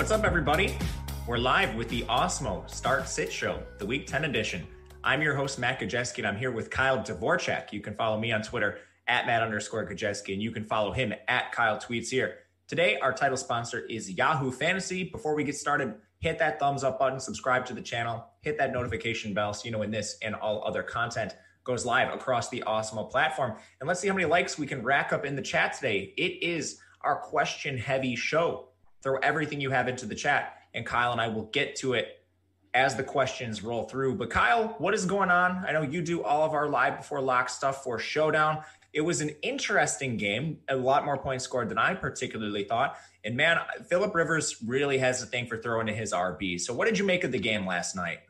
What's up, everybody? We're live with the Awesemo Start Sit Show, the Week 10 edition. I'm your host, Matt Gajewski, and I'm here with Kyle Dvorchak. You can follow me on Twitter at Matt underscore Gajewski, and you can follow him at Kyle Tweets here. Today, our title sponsor is Yahoo Fantasy. Before we get started, hit that thumbs up button, subscribe to the channel, hit that notification bell so you know when this and all other content goes live across the Awesemo platform. And let's see how many likes we can rack up in the chat today. It is our question heavy show. Throw everything you have into the chat, and Kyle and I will get to it as the questions roll through. But Kyle, what is going on? I know you do all of our live before lock stuff for Showdown. It was an interesting game, a lot more points scored than I particularly thought. And man, Philip Rivers really has a thing for throwing to his RB. So, what did you make of the game last night?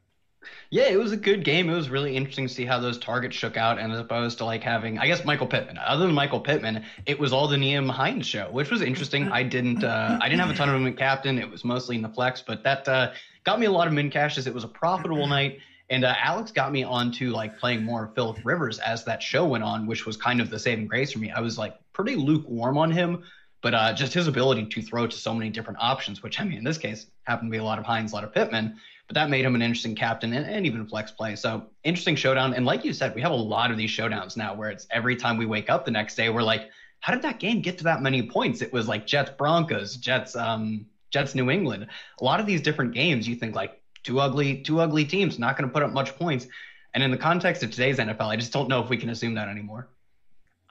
Yeah, it was a good game. It was really interesting to see how those targets shook out, and as opposed to like having, I guess, Michael Pittman. Other than Michael Pittman, it was all the Nyheim Hines show, which was interesting. I didn't, uh, I didn't have a ton of them in captain. It was mostly in the flex, but that uh, got me a lot of min cashes. It was a profitable night, and uh, Alex got me onto like playing more Philip Rivers as that show went on, which was kind of the saving grace for me. I was like pretty lukewarm on him, but uh, just his ability to throw to so many different options, which I mean, in this case, happened to be a lot of Hines, a lot of Pittman but that made him an interesting captain and, and, even flex play. So interesting showdown. And like you said, we have a lot of these showdowns now where it's every time we wake up the next day, we're like, how did that game get to that many points? It was like Jets Broncos, Jets um Jets New England. A lot of these different games, you think like two ugly, two ugly teams, not going to put up much points. And in the context of today's NFL, I just don't know if we can assume that anymore.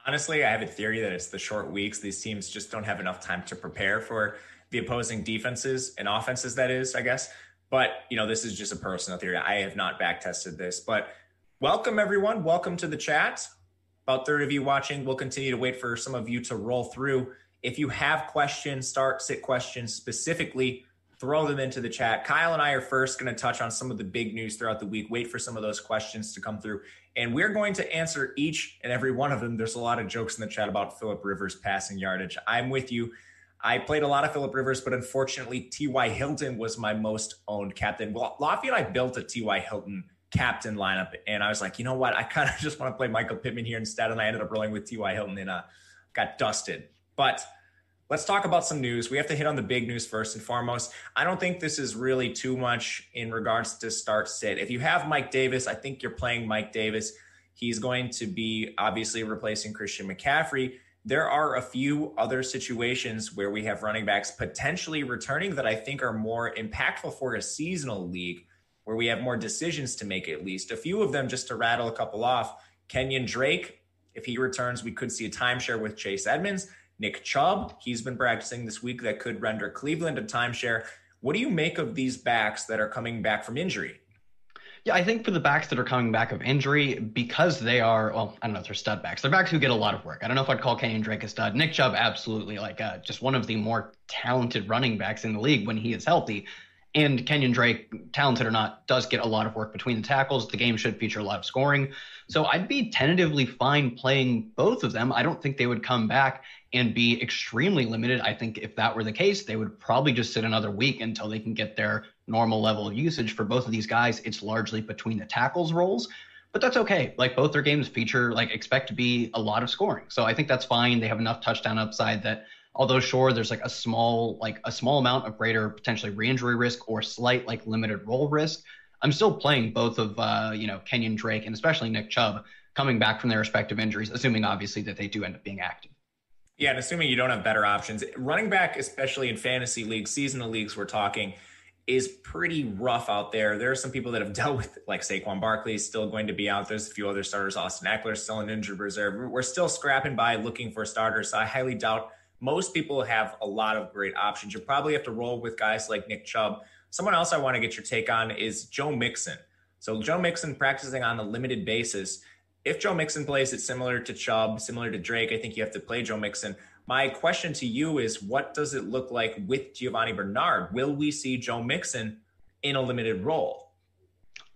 Honestly, I have a theory that it's the short weeks. These teams just don't have enough time to prepare for the opposing defenses and offenses, that is, I guess. But, you know, this is just a personal theory. I have not back tested this, but welcome everyone. Welcome to the chat. About third of you watching. We'll continue to wait for some of you to roll through. If you have questions, start sit questions specifically, throw them into the chat. Kyle and I are first going to touch on some of the big news throughout the week. Wait for some of those questions to come through. And we're going to answer each and every one of them. There's a lot of jokes in the chat about Philip Rivers passing yardage. I'm with you. I played a lot of Philip Rivers, but unfortunately, T.Y. Hilton was my most owned captain. Well, Lafayette, and I built a T.Y. Hilton captain lineup, and I was like, you know what? I kind of just want to play Michael Pittman here instead, and I ended up rolling with T.Y. Hilton and uh, got dusted. But let's talk about some news. We have to hit on the big news first and foremost. I don't think this is really too much in regards to start sit. If you have Mike Davis, I think you're playing Mike Davis. He's going to be obviously replacing Christian McCaffrey there are a few other situations where we have running backs potentially returning that I think are more impactful for a seasonal league where we have more decisions to make at least. A few of them, just to rattle a couple off Kenyon Drake, if he returns, we could see a timeshare with Chase Edmonds. Nick Chubb, he's been practicing this week that could render Cleveland a timeshare. What do you make of these backs that are coming back from injury? Yeah, I think for the backs that are coming back of injury, because they are, well, I don't know if they're stud backs. They're backs who get a lot of work. I don't know if I'd call Kenyon Drake a stud. Nick Chubb, absolutely, like uh, just one of the more talented running backs in the league when he is healthy. And Kenyon Drake, talented or not, does get a lot of work between the tackles. The game should feature a lot of scoring. So I'd be tentatively fine playing both of them. I don't think they would come back and be extremely limited. I think if that were the case, they would probably just sit another week until they can get their normal level of usage. For both of these guys, it's largely between the tackles roles, but that's okay. Like both their games feature, like expect to be a lot of scoring. So I think that's fine. They have enough touchdown upside that although sure there's like a small like a small amount of greater potentially re-injury risk or slight like limited role risk i'm still playing both of uh you know kenyon drake and especially nick chubb coming back from their respective injuries assuming obviously that they do end up being active yeah, and assuming you don't have better options, running back, especially in fantasy leagues, seasonal leagues, we're talking, is pretty rough out there. There are some people that have dealt with, like Saquon Barkley, is still going to be out. There's a few other starters. Austin Ekeler still in injured reserve. We're still scrapping by looking for starters. So I highly doubt most people have a lot of great options. You probably have to roll with guys like Nick Chubb. Someone else I want to get your take on is Joe Mixon. So Joe Mixon practicing on a limited basis if Joe Mixon plays it's similar to Chubb, similar to Drake, I think you have to play Joe Mixon. My question to you is what does it look like with Giovani Bernard? Will we see Joe Mixon in a limited role?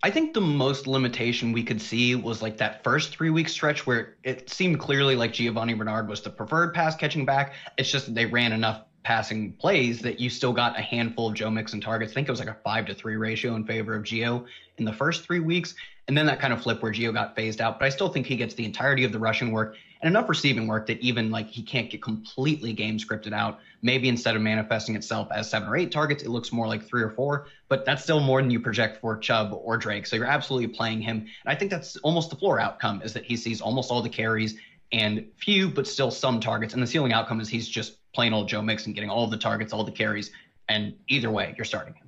I think the most limitation we could see was like that first three week stretch where it seemed clearly like Giovani Bernard was the preferred pass catching back. It's just that they ran enough passing plays that you still got a handful of Joe Mixon targets. I think it was like a five to three ratio in favor of Gio in the first three weeks. And then that kind of flip where Gio got phased out. But I still think he gets the entirety of the rushing work. And enough receiving work that even like he can't get completely game scripted out. Maybe instead of manifesting itself as seven or eight targets, it looks more like three or four, but that's still more than you project for Chubb or Drake. So you're absolutely playing him. And I think that's almost the floor outcome is that he sees almost all the carries and few, but still some targets. And the ceiling outcome is he's just plain old Joe Mixon getting all the targets, all the carries. And either way, you're starting him.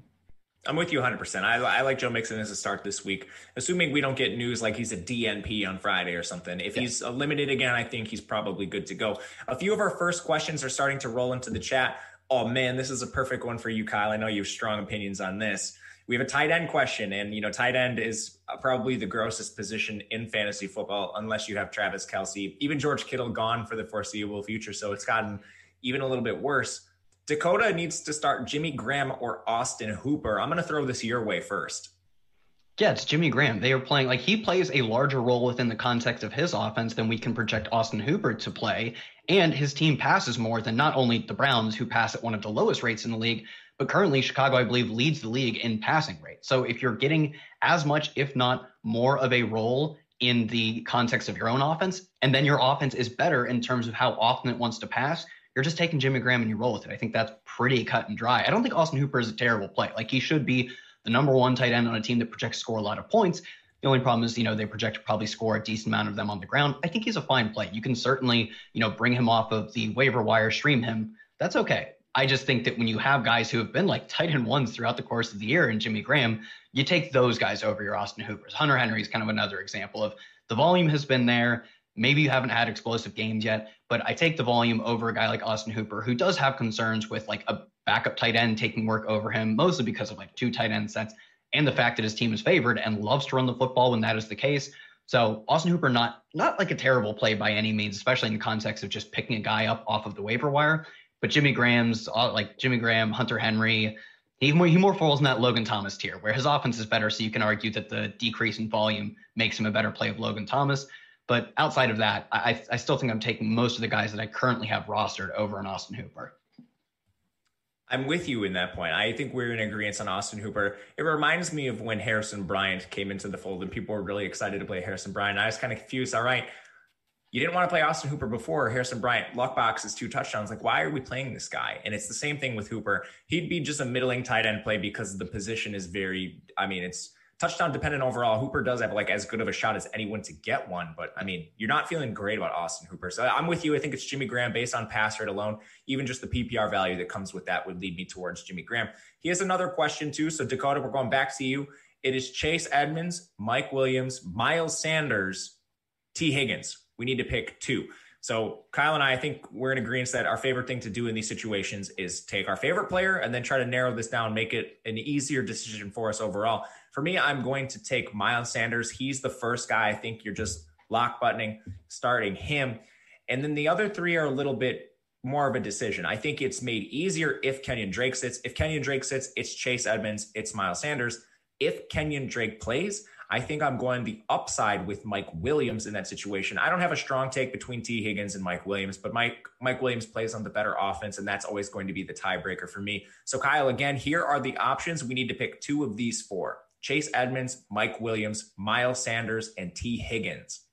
I'm with you 100%. I, I, like Joe Mixon as a start this week, assuming we don't get news like he's a DNP on Friday or something. If yeah. he's limited again, I think he's probably good to go. A few of our first questions are starting to roll into the chat. Oh man, this is a perfect one for you, Kyle. I know you have strong opinions on this. We have a tight end question, and you know, tight end is probably the grossest position in fantasy football, unless you have Travis Kelce, even George Kittle gone for the foreseeable future. So it's gotten even a little bit worse. Dakota needs to start Jimmy Graham or Austin Hooper. I'm going to throw this your way first. Yeah, it's Jimmy Graham. They are playing like he plays a larger role within the context of his offense than we can project Austin Hooper to play. And his team passes more than not only the Browns, who pass at one of the lowest rates in the league, but currently Chicago, I believe, leads the league in passing rate. So if you're getting as much, if not more, of a role in the context of your own offense, and then your offense is better in terms of how often it wants to pass, you're just taking Jimmy Graham and you roll with it. I think that's pretty cut and dry. I don't think Austin Hooper is a terrible play. Like he should be the number one tight end on a team that projects score a lot of points. The only problem is, you know, they project to probably score a decent amount of them on the ground. I think he's a fine play. You can certainly, you know, bring him off of the waiver wire, stream him. That's okay. I just think that when you have guys who have been like tight end ones throughout the course of the year and Jimmy Graham, you take those guys over your Austin Hoopers. Hunter Henry is kind of another example of the volume has been there. Maybe you haven't had explosive games yet, but I take the volume over a guy like Austin Hooper, who does have concerns with like a backup tight end taking work over him, mostly because of like two tight end sets and the fact that his team is favored and loves to run the football when that is the case. So Austin Hooper, not not like a terrible play by any means, especially in the context of just picking a guy up off of the waiver wire. But Jimmy Graham's uh, like Jimmy Graham, Hunter Henry, he more, he more falls in that Logan Thomas tier, where his offense is better. So you can argue that the decrease in volume makes him a better play of Logan Thomas. But outside of that, I, I still think I'm taking most of the guys that I currently have rostered over an Austin Hooper. I'm with you in that point. I think we're in agreement on Austin Hooper. It reminds me of when Harrison Bryant came into the fold and people were really excited to play Harrison Bryant. I was kind of confused. All right, you didn't want to play Austin Hooper before Harrison Bryant. Luckbox is two touchdowns. Like, why are we playing this guy? And it's the same thing with Hooper. He'd be just a middling tight end play because the position is very, I mean, it's touchdown dependent overall. Hooper does have like as good of a shot as anyone to get one, but I mean, you're not feeling great about Austin Hooper. So I'm with you. I think it's Jimmy Graham based on pass rate alone. Even just the PPR value that comes with that would lead me towards Jimmy Graham. He has another question too. So Dakota, we're going back to you. It is Chase Edmonds, Mike Williams, Miles Sanders, Tee Higgins. We need to pick two. So Kyle and I, I think we're in agreement that our favorite thing to do in these situations is take our favorite player and then try to narrow this down, make it an easier decision for us overall. For me, I'm going to take Miles Sanders. He's the first guy I think you're just lock buttoning, starting him. And then the other three are a little bit more of a decision. I think it's made easier if Kenyon Drake sits. If Kenyon Drake sits, it's Chase Edmonds, it's Miles Sanders. If Kenyon Drake plays, I think I'm going the upside with Mike Williams in that situation. I don't have a strong take between Tee Higgins and Mike Williams, but Mike Mike Williams plays on the better offense, and that's always going to be the tiebreaker for me. So, Kyle, again, here are the options. We need to pick two of these four. Chase Edmonds, Mike Williams, Miles Sanders, and Tee Higgins.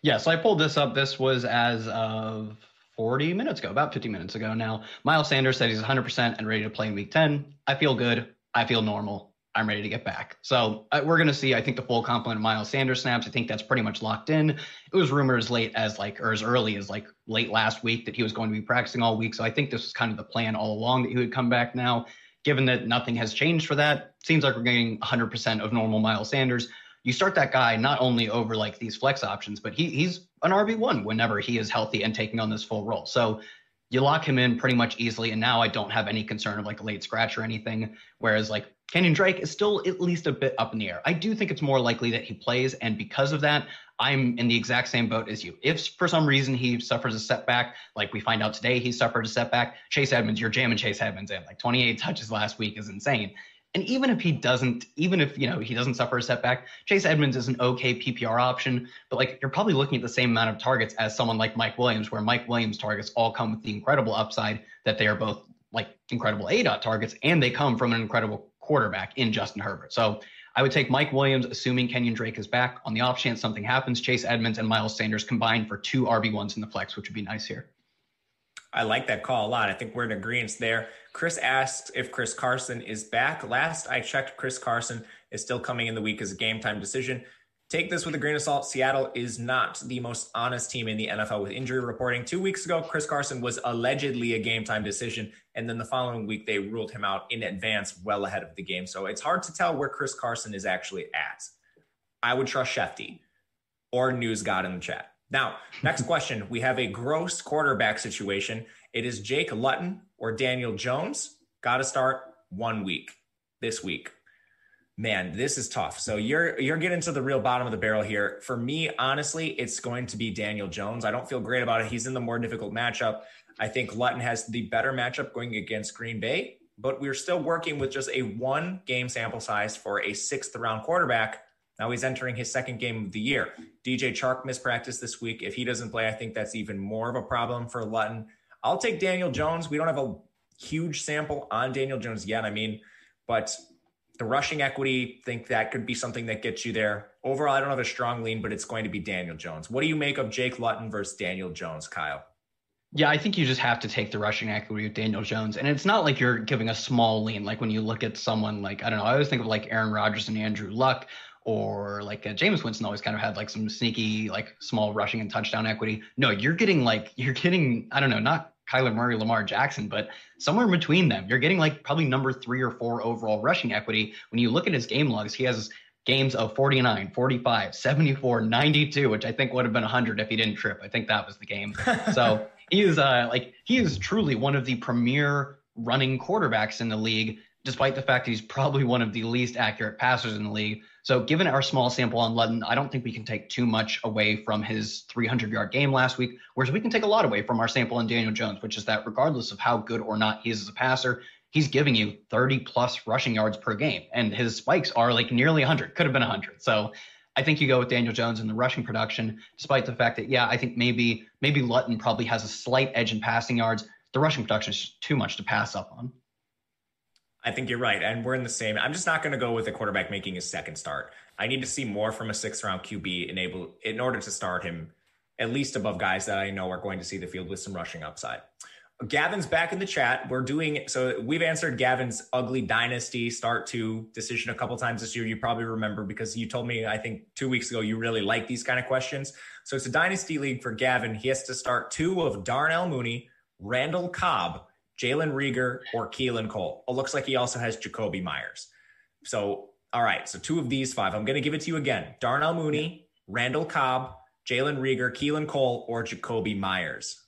Yeah, so I pulled this up. This was as of 40 minutes ago, about 50 minutes ago now. Miles Sanders said he's 100% and ready to play in week 10. I feel good. I feel normal. I'm ready to get back. So uh, we're going to see, I think, the full complement of Miles Sanders snaps. I think that's pretty much locked in. It was rumored as late as like, or as early as like late last week that he was going to be practicing all week. So I think this was kind of the plan all along that he would come back now given that nothing has changed for that, seems like we're getting 100% of normal Miles Sanders. You start that guy not only over like these flex options, but he, he's an RB1 whenever he is healthy and taking on this full role. So you lock him in pretty much easily. And now I don't have any concern of like a late scratch or anything. Whereas like Kenyon Drake is still at least a bit up in the air. I do think it's more likely that he plays. And because of that, I'm in the exact same boat as you. If for some reason he suffers a setback, like we find out today he suffered a setback, Chase Edmonds, you're jamming Chase Edmonds in. Like 28 touches last week is insane. And even if he doesn't, even if you know he doesn't suffer a setback, Chase Edmonds is an okay PPR option. But like you're probably looking at the same amount of targets as someone like Mike Williams, where Mike Williams targets all come with the incredible upside that they are both like incredible ADOT targets, and they come from an incredible quarterback in Justin Herbert. So I would take Mike Williams, assuming Kenyon Drake is back. On the off chance something happens, Chase Edmonds and Miles Sanders combined for two RB1s in the flex, which would be nice here. I like that call a lot. I think we're in agreement there. Chris asks if Chris Carson is back. Last I checked, Chris Carson is still coming in the week as a game time decision. Take this with a grain of salt. Seattle is not the most honest team in the NFL with injury reporting. Two weeks ago, Chris Carson was allegedly a game time decision. And then the following week, they ruled him out in advance, well ahead of the game. So it's hard to tell where Chris Carson is actually at. I would trust Schefty or News God in the chat. Now, next question. We have a gross quarterback situation. It is Jake Luton or Daniel Jones. Got to start one week this week man, this is tough. So you're you're getting to the real bottom of the barrel here. For me, honestly, it's going to be Daniel Jones. I don't feel great about it. He's in the more difficult matchup. I think Luton has the better matchup going against Green Bay, but we're still working with just a one game sample size for a sixth round quarterback. Now he's entering his second game of the year. DJ Chark missed practice this week. If he doesn't play, I think that's even more of a problem for Luton. I'll take Daniel Jones. We don't have a huge sample on Daniel Jones yet. I mean, but the rushing equity, think that could be something that gets you there. Overall, I don't have a strong lean, but it's going to be Daniel Jones. What do you make of Jake Luton versus Daniel Jones, Kyle? Yeah, I think you just have to take the rushing equity with Daniel Jones. And it's not like you're giving a small lean. Like when you look at someone like, I don't know, I always think of like Aaron Rodgers and Andrew Luck or like uh, Jameis Winston always kind of had like some sneaky, like small rushing and touchdown equity. No, you're getting like, you're getting, I don't know, not Kyler Murray, Lamar Jackson, but somewhere in between them, you're getting like probably number three or four overall rushing equity. When you look at his game logs, he has games of 49, 45, 74, 92, which I think would have been 100 if he didn't trip. I think that was the game. so he is uh, like, he is truly one of the premier running quarterbacks in the league, despite the fact that he's probably one of the least accurate passers in the league. So, given our small sample on Luton, I don't think we can take too much away from his 300 yard game last week, whereas we can take a lot away from our sample on Daniel Jones, which is that regardless of how good or not he is as a passer, he's giving you 30 plus rushing yards per game. And his spikes are like nearly 100, could have been 100. So, I think you go with Daniel Jones in the rushing production, despite the fact that, yeah, I think maybe maybe Luton probably has a slight edge in passing yards. The rushing production is too much to pass up on. I think you're right. And we're in the same. I'm just not going to go with a quarterback making his second start. I need to see more from a sixth round QB enable in order to start him at least above guys that I know are going to see the field with some rushing upside. Gavin's back in the chat. We're doing so. We've answered Gavin's ugly dynasty start to decision a couple times this year. You probably remember because you told me I think two weeks ago you really like these kind of questions. So it's a dynasty league for Gavin. He has to start two of Darnell Mooney, Randall Cobb, Jalen Reagor, or Keelan Cole. It looks like he also has Jakobi Meyers. So, all right. So, two of these five. I'm going to give it to you again Darnell Mooney, Randall Cobb, Jalen Reagor, Keelan Cole, or Jakobi Meyers.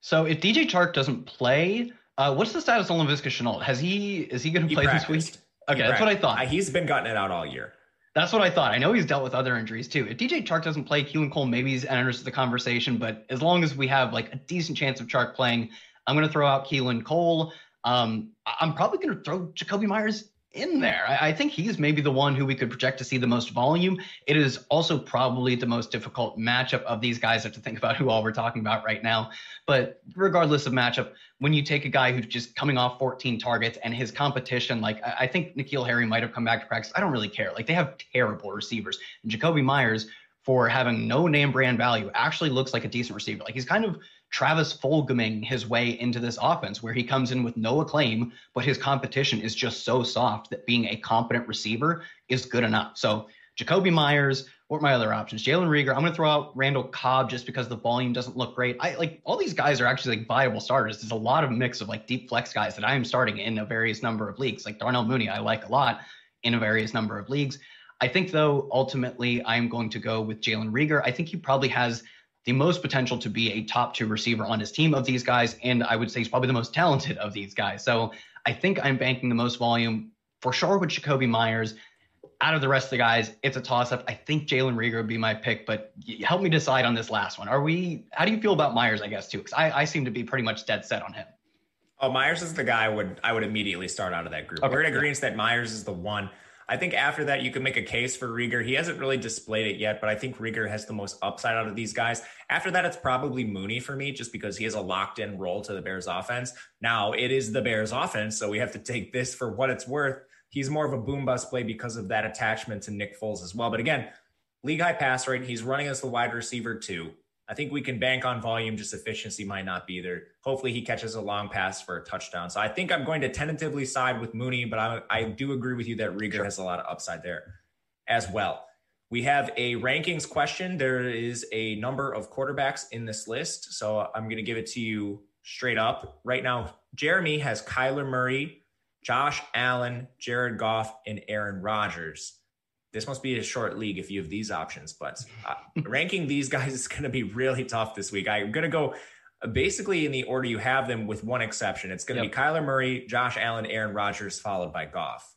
So, if DJ Chark doesn't play, uh, what's the status on Laviska Shenault? Has he is he going to play this week? Okay, that's what I thought. He's been gotten it out all year. That's what I thought. I know he's dealt with other injuries too. If DJ Chark doesn't play, Keelan Cole maybe he's enters the conversation. But as long as we have like a decent chance of Chark playing, I'm going to throw out Keelan Cole. Um, I'm probably going to throw Jakobi Meyers in there. I, I, think he's maybe the one who we could project to see the most volume. It is also probably the most difficult matchup of these guys. I have to think about who all we're talking about right now. But regardless of matchup, when you take a guy who's just coming off 14 targets and his competition, like I, I think N'Keal Harry might have come back to practice. I don't really care. Like they have terrible receivers. And Jakobi Meyers, for having no name brand value, actually looks like a decent receiver. Like he's kind of Travis Fulghaming his way into this offense where he comes in with no acclaim, but his competition is just so soft that being a competent receiver is good enough. So Jakobi Meyers, what are my other options? Jalen Reagor. I'm going to throw out Randall Cobb just because the volume doesn't look great. I like all these guys are actually like viable starters. There's a lot of mix of like deep flex guys that I am starting in a various number of leagues. Like Darnell Mooney, I like a lot in a various number of leagues. I think though, ultimately, I'm going to go with Jalen Reagor. I think he probably has the most potential to be a top two receiver on his team of these guys. And I would say he's probably the most talented of these guys. So I think I'm banking the most volume for sure with Jakobi Meyers. Out of the rest of the guys, it's a toss up. I think Jalen Reagor would be my pick, but help me decide on this last one. Are we, how do you feel about Meyers, I guess, too? Because I, I seem to be pretty much dead set on him. Oh, Meyers is the guy I would I would immediately start out of that group. Okay. We're in agreement that Meyers is the one. I think after that, you can make a case for Reagor. He hasn't really displayed it yet, but I think Reagor has the most upside out of these guys. After that, it's probably Mooney for me, just because he has a locked in role to the Bears offense. Now, it is the Bears offense, so we have to take this for what it's worth. he's more of a boom bust play because of that attachment to Nick Foles as well. But again, league high pass rate. He's running as the wide receiver too. I think we can bank on volume, just efficiency might not be there. Hopefully, he catches a long pass for a touchdown. So I think I'm going to tentatively side with Mooney, but I, I do agree with you that Reagor sure. has a lot of upside there as well. We have a rankings question. There is a number of quarterbacks in this list. So I'm going to give it to you straight up. Right now, Jeremy has Kyler Murray, Josh Allen, Jared Goff, and Aaron Rodgers this must be a short league if you have these options. But uh, ranking these guys is going to be really tough this week. I'm going to go uh, basically in the order you have them, with one exception. It's going to yep. be Kyler Murray, Josh Allen, Aaron Rodgers, followed by Goff.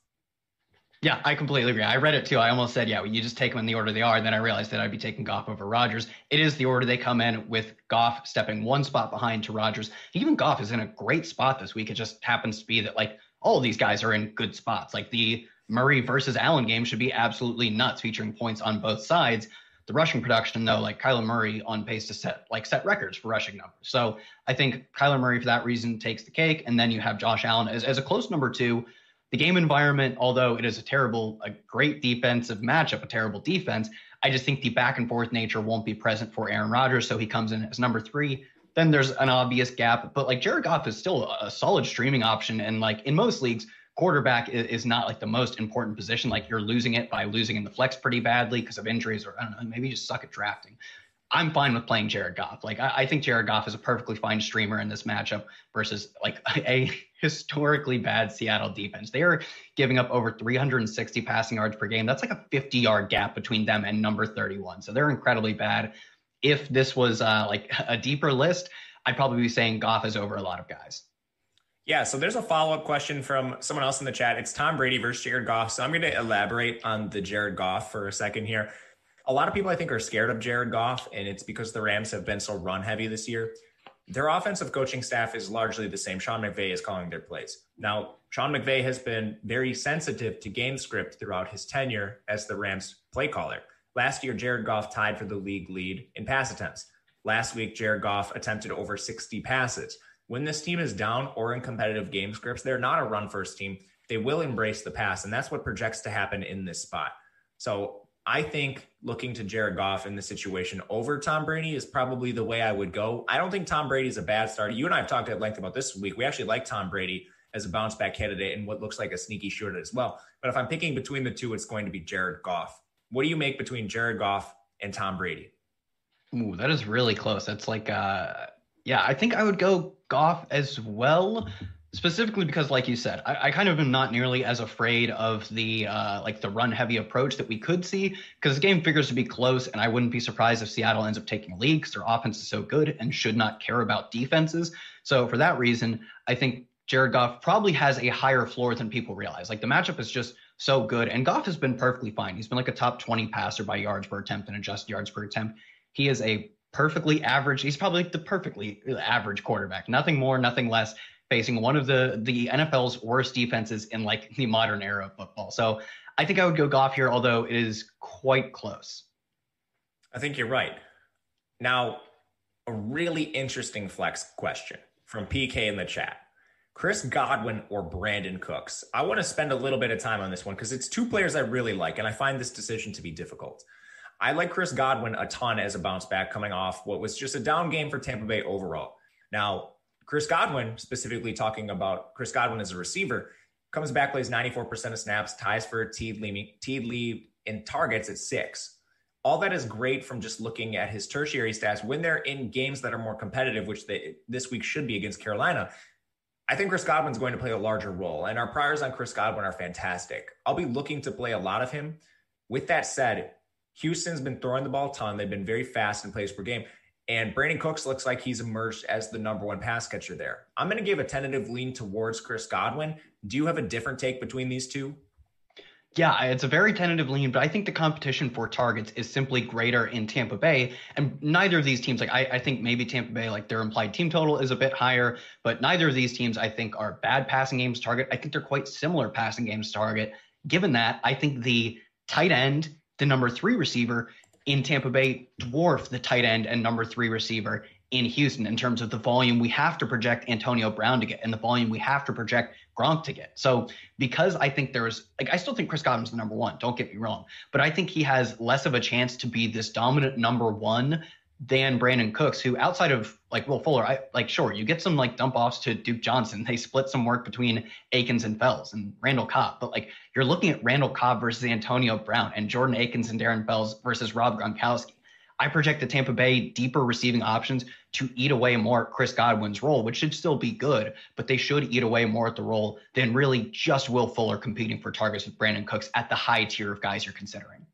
Yeah, I completely agree. I read it too. I almost said, yeah, you just take them in the order they are. And then I realized that I'd be taking Goff over Rodgers. It is the order they come in with Goff stepping one spot behind to Rodgers. Even Goff is in a great spot this week. It just happens to be that like all these guys are in good spots. Like the Murray versus Allen game should be absolutely nuts, featuring points on both sides. The rushing production, though, like Kyler Murray on pace to set like set records for rushing numbers. So I think Kyler Murray for that reason takes the cake, and then you have Josh Allen as, as a close number two. The game environment, although it is a terrible, a great defensive matchup, a terrible defense, I just think the back and forth nature won't be present for Aaron Rodgers, so he comes in as number three. Then there's an obvious gap, but like Jared Goff is still a solid streaming option, and like in most leagues, quarterback is, is, not like the most important position. Like you're losing it by losing in the flex pretty badly because of injuries, or I don't know, maybe you just suck at drafting. I'm fine with playing Jared Goff. Like I, I, think Jared Goff is a perfectly fine streamer in this matchup versus like a historically bad Seattle defense. They are giving up over 360 passing yards per game. That's like a 50 yard gap between them and number 31. So they're incredibly bad. If this was uh, like a deeper list, I'd probably be saying Goff is over a lot of guys. Yeah, so there's a follow up question from someone else in the chat. It's Tom Brady versus Jared Goff. So I'm going to elaborate on the Jared Goff for a second here. A lot of people, I think, are scared of Jared Goff, and it's because the Rams have been so run heavy this year. Their offensive coaching staff is largely the same. Sean McVay is calling their plays. Now, Sean McVay has been very sensitive to game script throughout his tenure as the Rams play caller. Last year, Jared Goff tied for the league lead in pass attempts. Last week, Jared Goff attempted over 60 passes when this team is down or in competitive game scripts, they're not a run first team. They will embrace the pass, and that's what projects to happen in this spot. So I think looking to Jared Goff in this situation over Tom Brady is probably the way I would go. I don't think Tom Brady is a bad starter. You and I have talked at length about this week. We actually like Tom Brady as a bounce back candidate and what looks like a sneaky shooter as well. But if I'm picking between the two, it's going to be Jared Goff. What do you make between Jared Goff and Tom Brady? Ooh, that is really close. That's like uh yeah, I think I would go Goff as well, specifically because, like you said, I, I kind of am not nearly as afraid of the uh, like the run heavy approach that we could see because the game figures to be close, and I wouldn't be surprised if Seattle ends up taking because their offense is so good and should not care about defenses. So for that reason, I think Jared Goff probably has a higher floor than people realize. Like the matchup is just so good, and Goff has been perfectly fine. He's been like a top 20 passer by yards per attempt and adjusted yards per attempt. He is a perfectly average. He's probably the perfectly average quarterback. Nothing more, nothing less. Facing one of the the NFL's worst defenses in like the modern era of football. So I think I would go Goff here, although it is quite close. I think you're right. Now, a really interesting flex question from PK in the chat. Chris Godwin or Brandin Cooks? I want to spend a little bit of time on this one because it's two players I really like, and I find this decision to be difficult. I like Chris Godwin a ton as a bounce back coming off what was just a down game for Tampa Bay overall. Now, Chris Godwin, specifically talking about Chris Godwin as a receiver, comes back, plays 94% of snaps, ties for Teed Lee, Teed in targets at six. All that is great from just looking at his tertiary stats when they're in games that are more competitive, which they, this week should be against Carolina. I think Chris Godwin's going to play a larger role, and our priors on Chris Godwin are fantastic. I'll be looking to play a lot of him. With that said, Houston's been throwing the ball ton. They've been very fast in plays per game. And Brandin Cooks looks like he's emerged as the number one pass catcher there. I'm going to give a tentative lean towards Chris Godwin. Do you have a different take between these two? Yeah, it's a very tentative lean, but I think the competition for targets is simply greater in Tampa Bay. And neither of these teams, like I, I, think maybe Tampa Bay, like their implied team total is a bit higher, but neither of these teams, I think, are bad passing games target. I think they're quite similar passing games target. Given that, I think the tight end the number three receiver in Tampa Bay dwarf the tight end and number three receiver in Houston in terms of the volume we have to project Antonio Brown to get and the volume we have to project Gronk to get. So because I think there's like I still think Chris Godwin's the number one. Don't get me wrong, but I think he has less of a chance to be this dominant number one than Brandin Cooks, who outside of like Will Fuller, I like sure you get some like dump offs to Duke Johnson. They split some work between Akins and Fells and Randall Cobb, but like you're looking at Randall Cobb versus Antonio Brown and Jordan Akins and Darren Fells versus Rob Gronkowski. I project the Tampa Bay deeper receiving options to eat away more at Chris Godwin's role, which should still be good, but they should eat away more at the role than really just Will Fuller competing for targets with Brandin Cooks at the high tier of guys you're considering.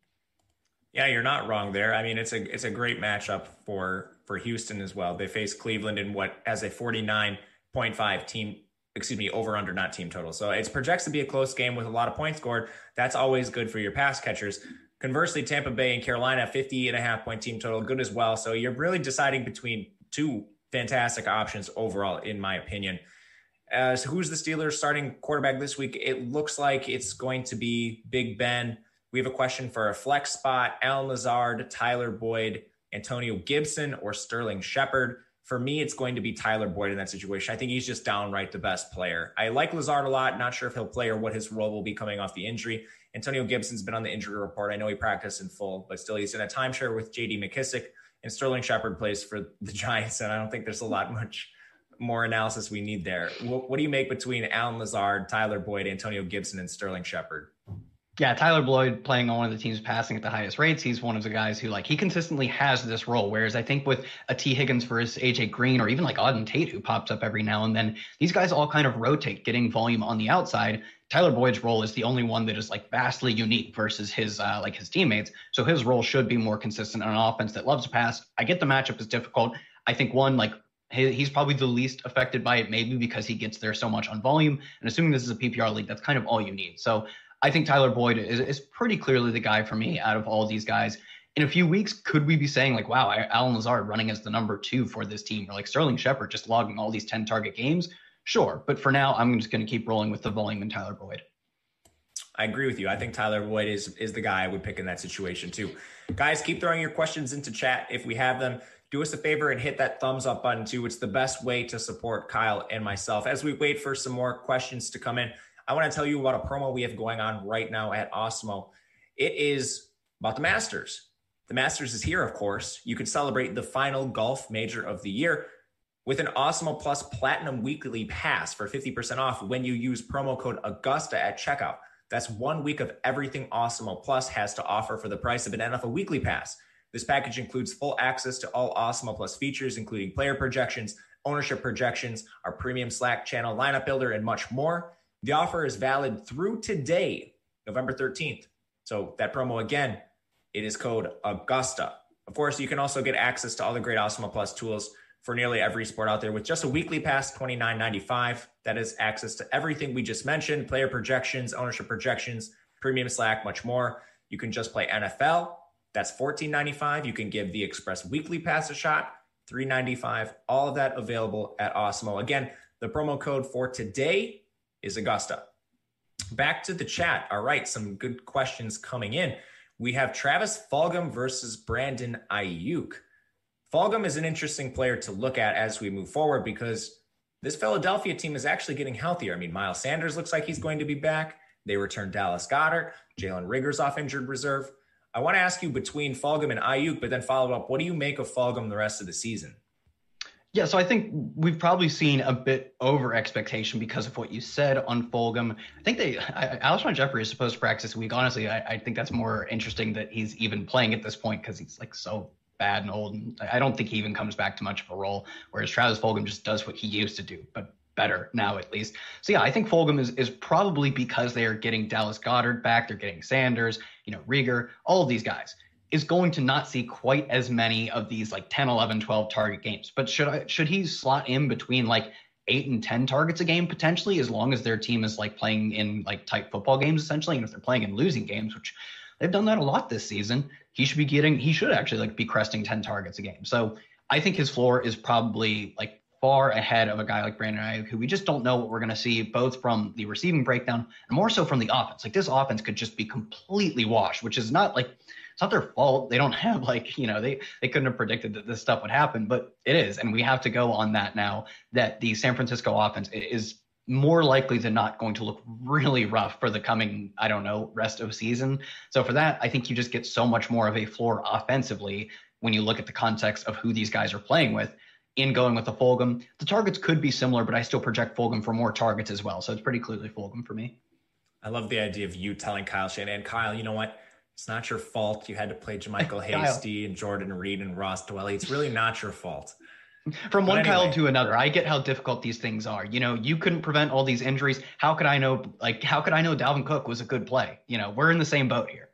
Yeah, you're not wrong there. I mean, it's a it's a great matchup for for Houston as well. They face Cleveland in what as a 49.5 team excuse me, over under not team total. So it's projects to be a close game with a lot of points scored. That's always good for your pass catchers. Conversely, Tampa Bay and Carolina, 50 and a half point team total, good as well. So you're really deciding between two fantastic options overall, in my opinion. As who's the Steelers starting quarterback this week? It looks like it's going to be Big Ben. We have a question for a flex spot Allen Lazard, Tyler Boyd, Antonio Gibson, or Sterling Shepard. For me, it's going to be Tyler Boyd in that situation. I think he's just downright the best player. I like Lazard a lot. Not sure if he'll play or what his role will be coming off the injury. Antonio Gibson's been on the injury report. I know he practiced in full, but still he's in a timeshare with JD McKissic, and Sterling Shepard plays for the Giants. And I don't think there's a lot much more analysis we need there. What, what do you make between Allen Lazard, Tyler Boyd, Antonio Gibson, and Sterling Shepard? Yeah, Tyler Boyd playing on one of the teams passing at the highest rates. He's one of the guys who like he consistently has this role. Whereas I think with a Tee Higgins versus AJ Green or even like Auden Tate who pops up every now and then, these guys all kind of rotate, getting volume on the outside. Tyler Boyd's role is the only one that is like vastly unique versus his uh, like his teammates. So his role should be more consistent on an offense that loves to pass. I get the matchup is difficult. I think one like he's probably the least affected by it, maybe because he gets there so much on volume. And assuming this is a PPR league, that's kind of all you need. So I think Tyler Boyd is, is pretty clearly the guy for me out of all these guys. In a few weeks, could we be saying like, wow, Allen Lazard running as the number two for this team, or like Sterling Shepard just logging all these 10 target games? Sure. But for now, I'm just going to keep rolling with the volume and Tyler Boyd. I agree with you. I think Tyler Boyd is is the guy I would pick in that situation too. Guys, keep throwing your questions into chat if we have them. Do us a favor and hit that thumbs up button too. It's the best way to support Kyle and myself. As we wait for some more questions to come in, I want to tell you about a promo we have going on right now at Awesemo. It is about the Masters. The Masters is here, of course. You can celebrate the final golf major of the year with an Awesemo Plus Platinum Weekly Pass for 50% off when you use promo code Augusta at checkout. That's one week of everything Awesemo Plus has to offer for the price of an NFL Weekly Pass. This package includes full access to all Awesemo Plus features, including player projections, ownership projections, our premium Slack channel lineup builder, and much more. The offer is valid through today, November 13th. So that promo again, it is code Augusta. Of course, you can also get access to all the great Awesemo Plus tools for nearly every sport out there with just a weekly pass, $29.95. That is access to everything we just mentioned player projections, ownership projections, premium Slack, much more. You can just play NFL. That's $14.95. You can give the Express weekly pass a shot, $3.95. All of that available at Awesemo. Again, the promo code for today is Augusta. Back to the chat. All right, some good questions coming in. We have Travis Fulgham versus Brandon Aiyuk. Fulgham is an interesting player to look at as we move forward because this Philadelphia team is actually getting healthier. I mean, Miles Sanders looks like he's going to be back. They returned Dallas Goedert, Jalen Reagor's off injured reserve. I want to ask you between Fulgham and Aiyuk, but then follow up. What do you make of Fulgham the rest of the season? Yeah, so I think we've probably seen a bit over expectation because of what you said on Fulgham. I think they, I, Alshon Jeffery is supposed to practice week. Honestly, I, I think that's more interesting that he's even playing at this point because he's like so bad and old. And I don't think he even comes back to much of a role. Whereas Travis Fulgham just does what he used to do, but better now at least. So yeah, I think Fulgham is is probably because they are getting Dallas Goedert back. They're getting Sanders, you know, Reagor, all of these guys is going to not see quite as many of these like 10, 11, 12 target games. But should I should he slot in between like eight and 10 targets a game potentially, as long as their team is like playing in like tight football games essentially, and if they're playing in losing games, which they've done that a lot this season, he should be getting he should actually like be cresting 10 targets a game. So I think his floor is probably like far ahead of a guy like Brandon Aiyuk, who we just don't know what we're going to see, both from the receiving breakdown and more so from the offense. Like this offense could just be completely washed, which is not like it's not their fault. They don't have like, you know, they they couldn't have predicted that this stuff would happen, but it is. And we have to go on that now that the San Francisco offense is more likely than not going to look really rough for the coming, I don't know, rest of season. So for that, I think you just get so much more of a floor offensively when you look at the context of who these guys are playing with in going with the Fulgham. The targets could be similar, but I still project Fulgham for more targets as well. So it's pretty clearly Fulgham for me. I love the idea of you telling Kyle Shanahan, Kyle, you know what? It's not your fault. You had to play JaMycal Hasty and Jordan Reed and Ross Dwelley. It's really not your fault. From but one anyway. Kyle to another, I get how difficult these things are. You know, you couldn't prevent all these injuries. How could I know? Like, how could I know Dalvin Cook was a good play? You know, we're in the same boat here.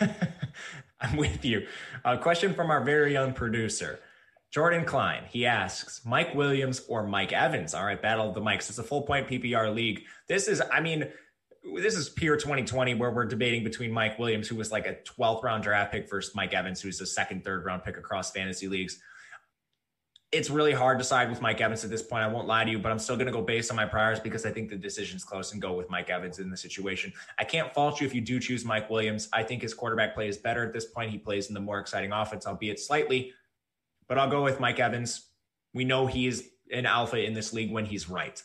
I'm with you. A question from our very own producer, Jordan Klein. He asks, Mike Williams or Mike Evans? All right, battle of the mics. It's a full point PPR league. This is, I mean, this is peer 2020 where we're debating between Mike Williams, who was like a 12th round draft pick, versus Mike Evans, who's a second, third round pick across fantasy leagues. It's really hard to side with Mike Evans at this point. I won't lie to you, but I'm still going to go based on my priors because I think the decision's close and go with Mike Evans in the situation. I can't fault you if you do choose Mike Williams. I think his quarterback play is better at this point. He plays in the more exciting offense, albeit slightly, but I'll go with Mike Evans. We know he's an alpha in this league when he's right.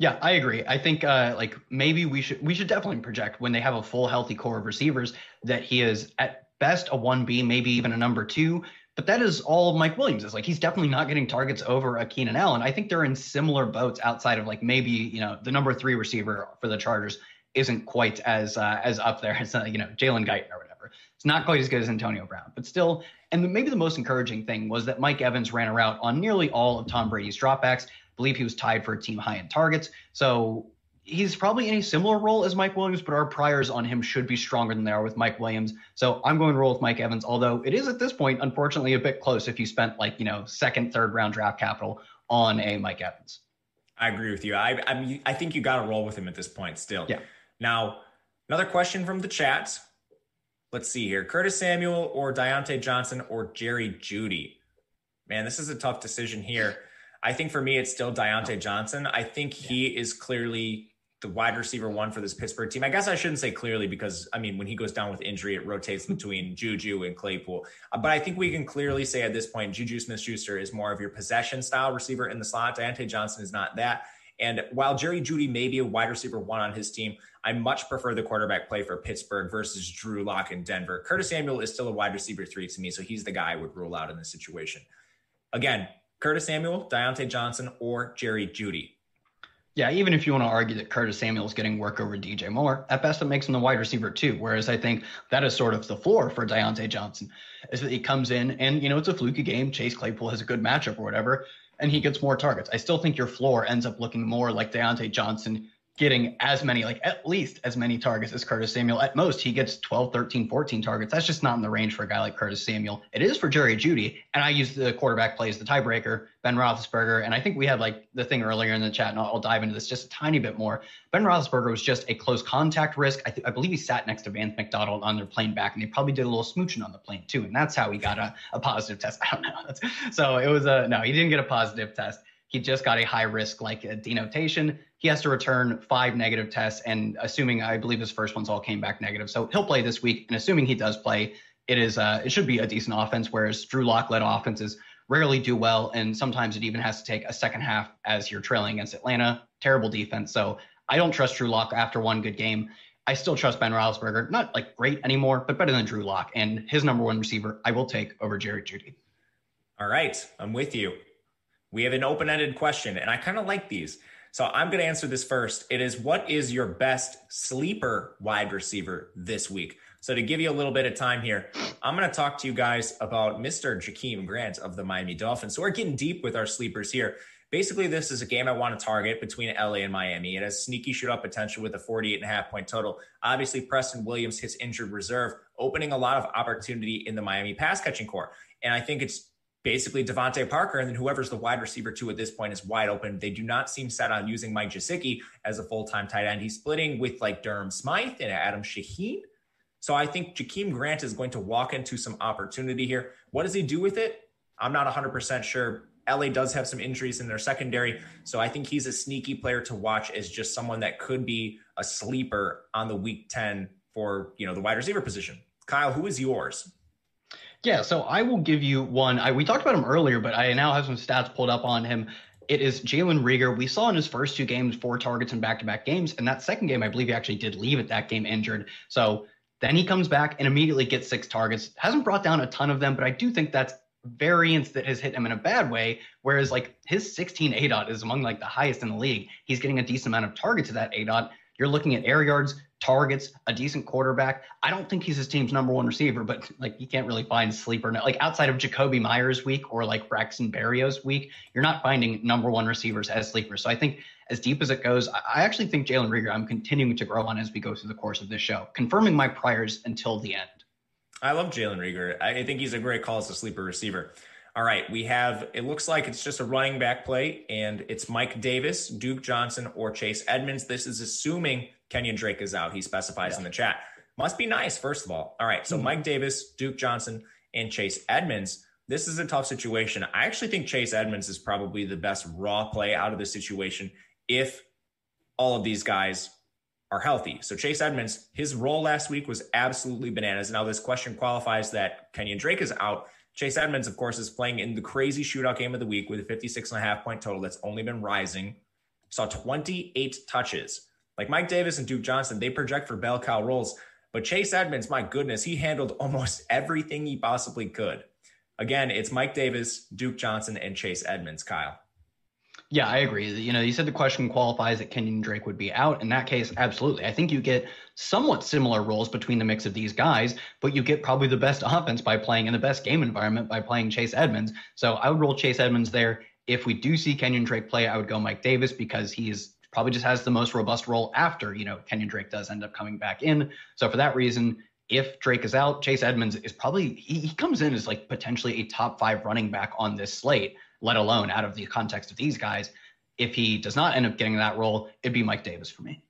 Yeah, I agree. I think uh, like maybe we should we should definitely project when they have a full healthy core of receivers that he is at best a one B, maybe even a number two. But that is all Mike Williams is like. He's definitely not getting targets over a Keenan Allen. I think they're in similar boats outside of like maybe you know the number three receiver for the Chargers isn't quite as uh, as up there as uh, you know Jalen Guyton or whatever. It's not quite as good as Antonio Brown, but still. And maybe the most encouraging thing was that Mike Evans ran a route on nearly all of Tom Brady's dropbacks believe he was tied for a team high in targets. So he's probably in a similar role as Mike Williams, but our priors on him should be stronger than they are with Mike Williams. So I'm going to roll with Mike Evans, although it is at this point, unfortunately, a bit close if you spent like, you know, second, third round draft capital on a Mike Evans. I agree with you. I I, mean, I think you got to roll with him at this point still. Yeah. Now, another question from the chat. Let's see here. Curtis Samuel or Diontae Johnson or Jerry Jeudy? Man, this is a tough decision here. I think for me, it's still Diontae Johnson. I think he is clearly the wide receiver one for this Pittsburgh team. I guess I shouldn't say clearly because I mean when he goes down with injury, it rotates between Juju and Claypool. Uh, but I think we can clearly say at this point, Juju Smith-Schuster is more of your possession style receiver in the slot. Diontae Johnson is not that. And while Jerry Jeudy may be a wide receiver one on his team, I much prefer the quarterback play for Pittsburgh versus Drew Lock in Denver. Curtis Samuel is still a wide receiver three to me, so he's the guy I would rule out in this situation. Again, Curtis Samuel, Diontae Johnson, or Jerry Jeudy. Yeah, even if you want to argue that Curtis Samuel is getting work over DJ Moore, at best it makes him the wide receiver too. Whereas I think that is sort of the floor for Diontae Johnson, is that he comes in and you know it's a fluky game. Chase Claypool has a good matchup or whatever, and he gets more targets. I still think your floor ends up looking more like Diontae Johnson getting as many, like at least as many targets as Curtis Samuel. At most, he gets 12, 13, 14 targets. That's just not in the range for a guy like Curtis Samuel. It is for Jerry Jeudy. And I use the quarterback play as the tiebreaker, Ben Roethlisberger. And I think we had like the thing earlier in the chat, and I'll, I'll dive into this just a tiny bit more. Ben Roethlisberger was just a close contact risk. I, th- I believe he sat next to Vance McDonald on their plane back, and they probably did a little smooching on the plane too. And that's how he got a, a positive test. I don't know. That's, so it was a no, he didn't get a positive test. He just got a high risk like a denotation he has to return five negative tests. And assuming, I believe his first ones all came back negative. So he'll play this week. And assuming he does play, it is uh, it should be a decent offense. Whereas Drew Lock led offenses rarely do well, and sometimes it even has to take a second half as you're trailing against Atlanta. Terrible defense. So I don't trust Drew Lock after one good game. I still trust Ben Roethlisberger, not like great anymore, but better than Drew Lock. And his number one receiver, I will take over Jerry Jeudy. All right, I'm with you. We have an open-ended question, and I kind of like these. So I'm going to answer this first. It is what is your best sleeper wide receiver this week? So to give you a little bit of time here, I'm going to talk to you guys about Mr. Jakeem Grant of the Miami Dolphins. So we're getting deep with our sleepers here. Basically, this is a game I want to target between LA and Miami. It has sneaky shootout potential with a 48 and a half point total. Obviously, Preston Williams hits injured reserve, opening a lot of opportunity in the Miami pass catching core. And I think it's basically DeVante Parker, and then whoever's the wide receiver two at this point is wide open. They do not seem set on using Mike Gesicki as a full time tight end. He's splitting with like Durham Smythe and Adam Shaheen. So I think Jakeem Grant is going to walk into some opportunity here. What does he do with it? I'm not 100% sure. LA does have some injuries in their secondary. So I think he's a sneaky player to watch as just someone that could be a sleeper on the week 10 for, you know, the wide receiver position. Kyle, who is yours? Yeah, so I will give you one. I, we talked about him earlier, but I now have some stats pulled up on him. it is Jalen Reagor. We saw in his first two games four targets in back to back games. And that second game, I believe he actually did leave at that game injured. So then he comes back and immediately gets six targets. Hasn't brought down a ton of them, but I do think that's variance that has hit him in a bad way. Whereas like his 16 ADOT is among like the highest in the league. He's getting a decent amount of targets to that ADOT. You're looking at air yards, targets, a decent quarterback. I don't think he's his team's number one receiver, but like you can't really find sleeper like outside of Jakobi Meyers week or like Braxton Berrios week, you're not finding number one receivers as sleepers. So I think as deep as it goes, I actually think Jalen Reagor I'm continuing to grow on as we go through the course of this show, confirming my priors until the end. I love Jalen Reagor. I think he's a great call as a sleeper receiver. All right, we have it looks like it's just a running back play, and it's Mike Davis, Duke Johnson, or Chase Edmonds. This is assuming Kenyon Drake is out. He specifies yeah. in the chat. Must be nice, first of all. All right, so mm-hmm. Mike Davis, Duke Johnson, and Chase Edmonds. This is a tough situation. I actually think Chase Edmonds is probably the best raw play out of the situation if all of these guys are healthy. So Chase Edmonds, his role last week was absolutely bananas. Now this question qualifies that Kenyon Drake is out. Chase Edmonds, of course, is playing in the crazy shootout game of the week with a 56 and a half point total that's only been rising. Saw 28 touches. Like Mike Davis and Duke Johnson, they project for bell cow roles. But Chase Edmonds, my goodness, he handled almost everything he possibly could. Again, it's Mike Davis, Duke Johnson, and Chase Edmonds, Kyle. Yeah, I agree. You know, you said the question qualifies that Kenyon Drake would be out. In that case, absolutely. I think you get somewhat similar roles between the mix of these guys, but you get probably the best offense by playing in the best game environment by playing Chase Edmonds. So I would roll Chase Edmonds there. If we do see Kenyon Drake play, I would go Mike Davis because he's probably just has the most robust role after, you know, Kenyon Drake does end up coming back in. So for that reason, if Drake is out, Chase Edmonds is probably he, he comes in as like potentially a top five running back on this slate let alone out of the context of these guys. If he does not end up getting that role, it'd be Mike Davis for me.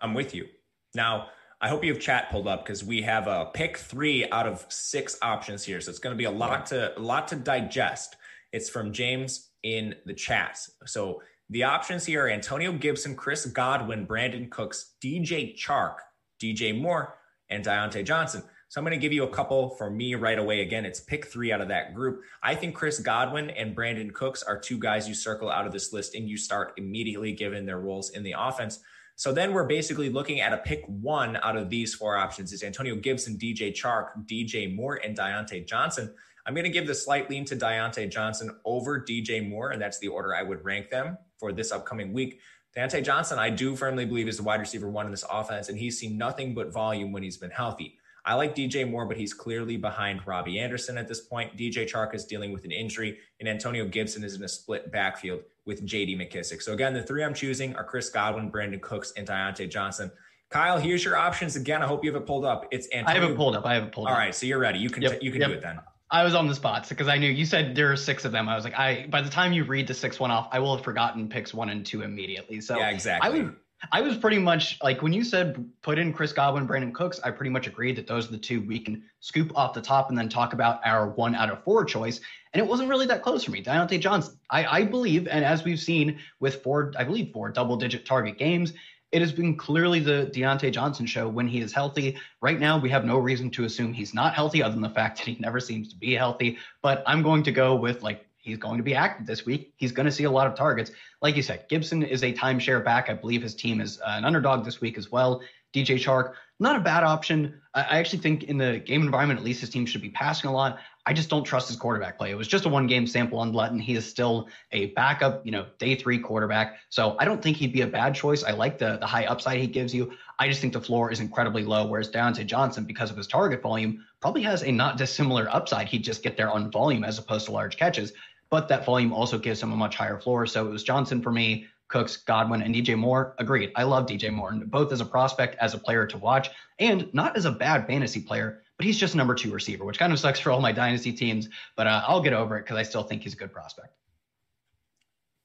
I'm with you. Now, I hope you have chat pulled up because we have a pick three out of six options here. So it's going to be a lot to a lot to digest. It's from James in the chat. So the options here are Antonio Gibson, Chris Godwin, Brandin Cooks, DJ Chark, DJ Moore, and Diontae Johnson. So I'm going to give you a couple for me right away. Again, it's pick three out of that group. I think Chris Godwin and Brandin Cooks are two guys you circle out of this list and you start immediately given their roles in the offense. So then we're basically looking at a pick one out of these four options is Antonio Gibson, DJ Chark, DJ Moore, and Diontae Johnson. I'm going to give the slight lean to Diontae Johnson over DJ Moore, and that's the order I would rank them for this upcoming week. Diontae Johnson, I do firmly believe is the wide receiver one in this offense, and he's seen nothing but volume when he's been healthy. I like DJ Moore, but he's clearly behind Robbie Anderson at this point. DJ Chark is dealing with an injury, and Antonio Gibson is in a split backfield with JD McKissic. So again, the three I'm choosing are Chris Godwin, Brandin Cooks, and Diontae Johnson. Kyle, here's your options again. I hope you have it pulled up. It's Antonio. I have it pulled up. I have it pulled up. All right, so you're ready. You can yep, you can yep. do it then. I was on the spots because I knew you said there are six of them. I was like, I by the time you read the sixth one off, I will have forgotten picks one and two immediately. So yeah, exactly. I would I was pretty much like when you said put in Chris Godwin, Brandin Cooks, I pretty much agreed that those are the two we can scoop off the top and then talk about our one out of four choice. And it wasn't really that close for me. Diontae Johnson, I, I believe, and as we've seen with four, I believe four double digit target games, it has been clearly the Diontae Johnson show when he is healthy. Right now, we have no reason to assume he's not healthy, other than the fact that he never seems to be healthy. But I'm going to go with like he's going to be active this week. He's going to see a lot of targets. Like you said, Gibson is a timeshare back. I believe his team is uh, an underdog this week as well. DJ Chark, not a bad option. I actually think in the game environment, at least his team should be passing a lot. I just don't trust his quarterback play. It was just a one game sample on Luton. He is still a backup, you know, day three quarterback. So I don't think he'd be a bad choice. I like the the high upside he gives you. I just think the floor is incredibly low. Whereas Diontae Johnson, because of his target volume, probably has a not dissimilar upside. He'd just get there on volume as opposed to large catches but that volume also gives him a much higher floor. So it was Johnson for me, Cooks, Godwin, and DJ Moore. Agreed. I love DJ Moore, both as a prospect, as a player to watch, and not as a bad fantasy player, but he's just number two receiver, which kind of sucks for all my dynasty teams. But uh, I'll get over it because I still think he's a good prospect.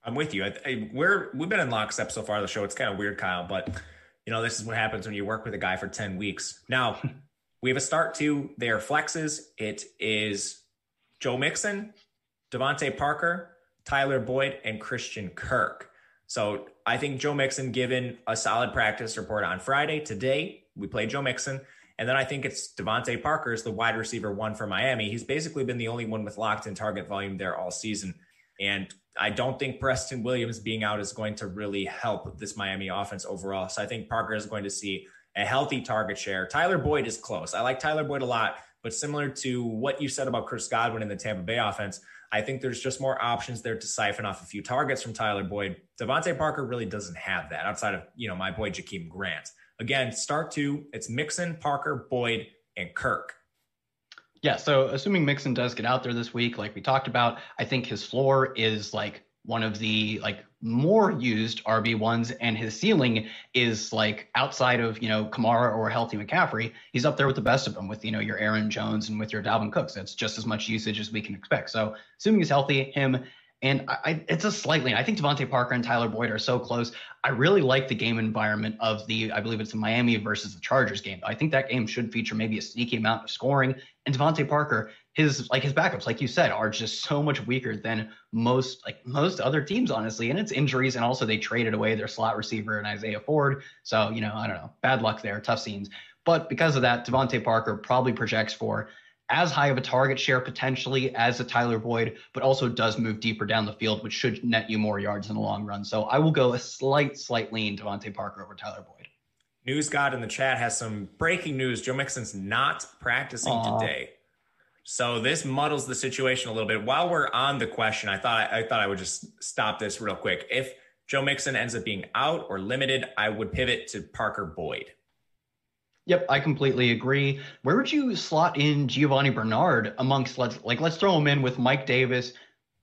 I'm with you. I, I, we're we've been in lockstep so far. The show it's kind of weird, Kyle, but you know this is what happens when you work with a guy for ten weeks. Now we have a start to their flexes. It is Joe Mixon, DeVante Parker, Tyler Boyd, and Christian Kirk. So I think Joe Mixon given a solid practice report on Friday. Today, we play Joe Mixon. And then I think it's DeVante Parker is the wide receiver one for Miami. He's basically been the only one with locked in target volume there all season. And I don't think Preston Williams being out is going to really help this Miami offense overall. So I think Parker is going to see a healthy target share. Tyler Boyd is close. I like Tyler Boyd a lot, but similar to what you said about Chris Godwin in the Tampa Bay offense, I think there's just more options there to siphon off a few targets from Tyler Boyd. DeVante Parker really doesn't have that outside of, you know, my boy Jakeem Grant. Again, start two, it's Mixon, Parker, Boyd, and Kirk. Yeah, so assuming Mixon does get out there this week, like we talked about, I think his floor is like one of the like more used RB ones, and his ceiling is like outside of you know Kamara or healthy McCaffrey. He's up there with the best of them, with you know your Aaron Jones and with your Dalvin Cooks. That's just as much usage as we can expect. So assuming he's healthy, him and I, it's a slightly, I think DeVante Parker and Tyler Boyd are so close. I really like the game environment of the, I believe it's the Miami versus the Chargers game. I think that game should feature maybe a sneaky amount of scoring. And DeVante Parker, his like his backups, like you said, are just so much weaker than most like most other teams, honestly. And it's injuries, and also they traded away their slot receiver and Isaiah Ford. So you know, I don't know, bad luck there, tough scenes. But because of that, DeVante Parker probably projects for as high of a target share potentially as a Tyler Boyd, but also does move deeper down the field, which should net you more yards in the long run. So I will go a slight, slight lean DeVante Parker over Tyler Boyd. News God in the chat has some breaking news. Joe Mixon's not practicing Aww. today. So this muddles the situation a little bit. While we're on the question, I thought I thought I would just stop this real quick. If Joe Mixon ends up being out or limited, I would pivot to Parker Boyd. Yep, I completely agree. Where would you slot in Giovani Bernard amongst let's like let's throw him in with Mike Davis,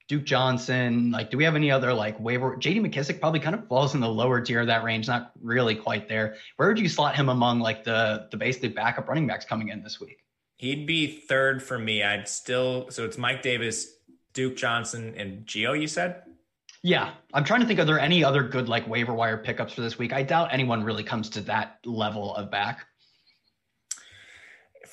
Duke Johnson? Like, do we have any other like waiver? JD McKissic probably kind of falls in the lower tier of that range, not really quite there. Where would you slot him among like the the basically backup running backs coming in this week? He'd be third for me. I'd still so it's Mike Davis, Duke Johnson, and Gio. You said. Yeah, I'm trying to think. Are there any other good like waiver wire pickups for this week? I doubt anyone really comes to that level of back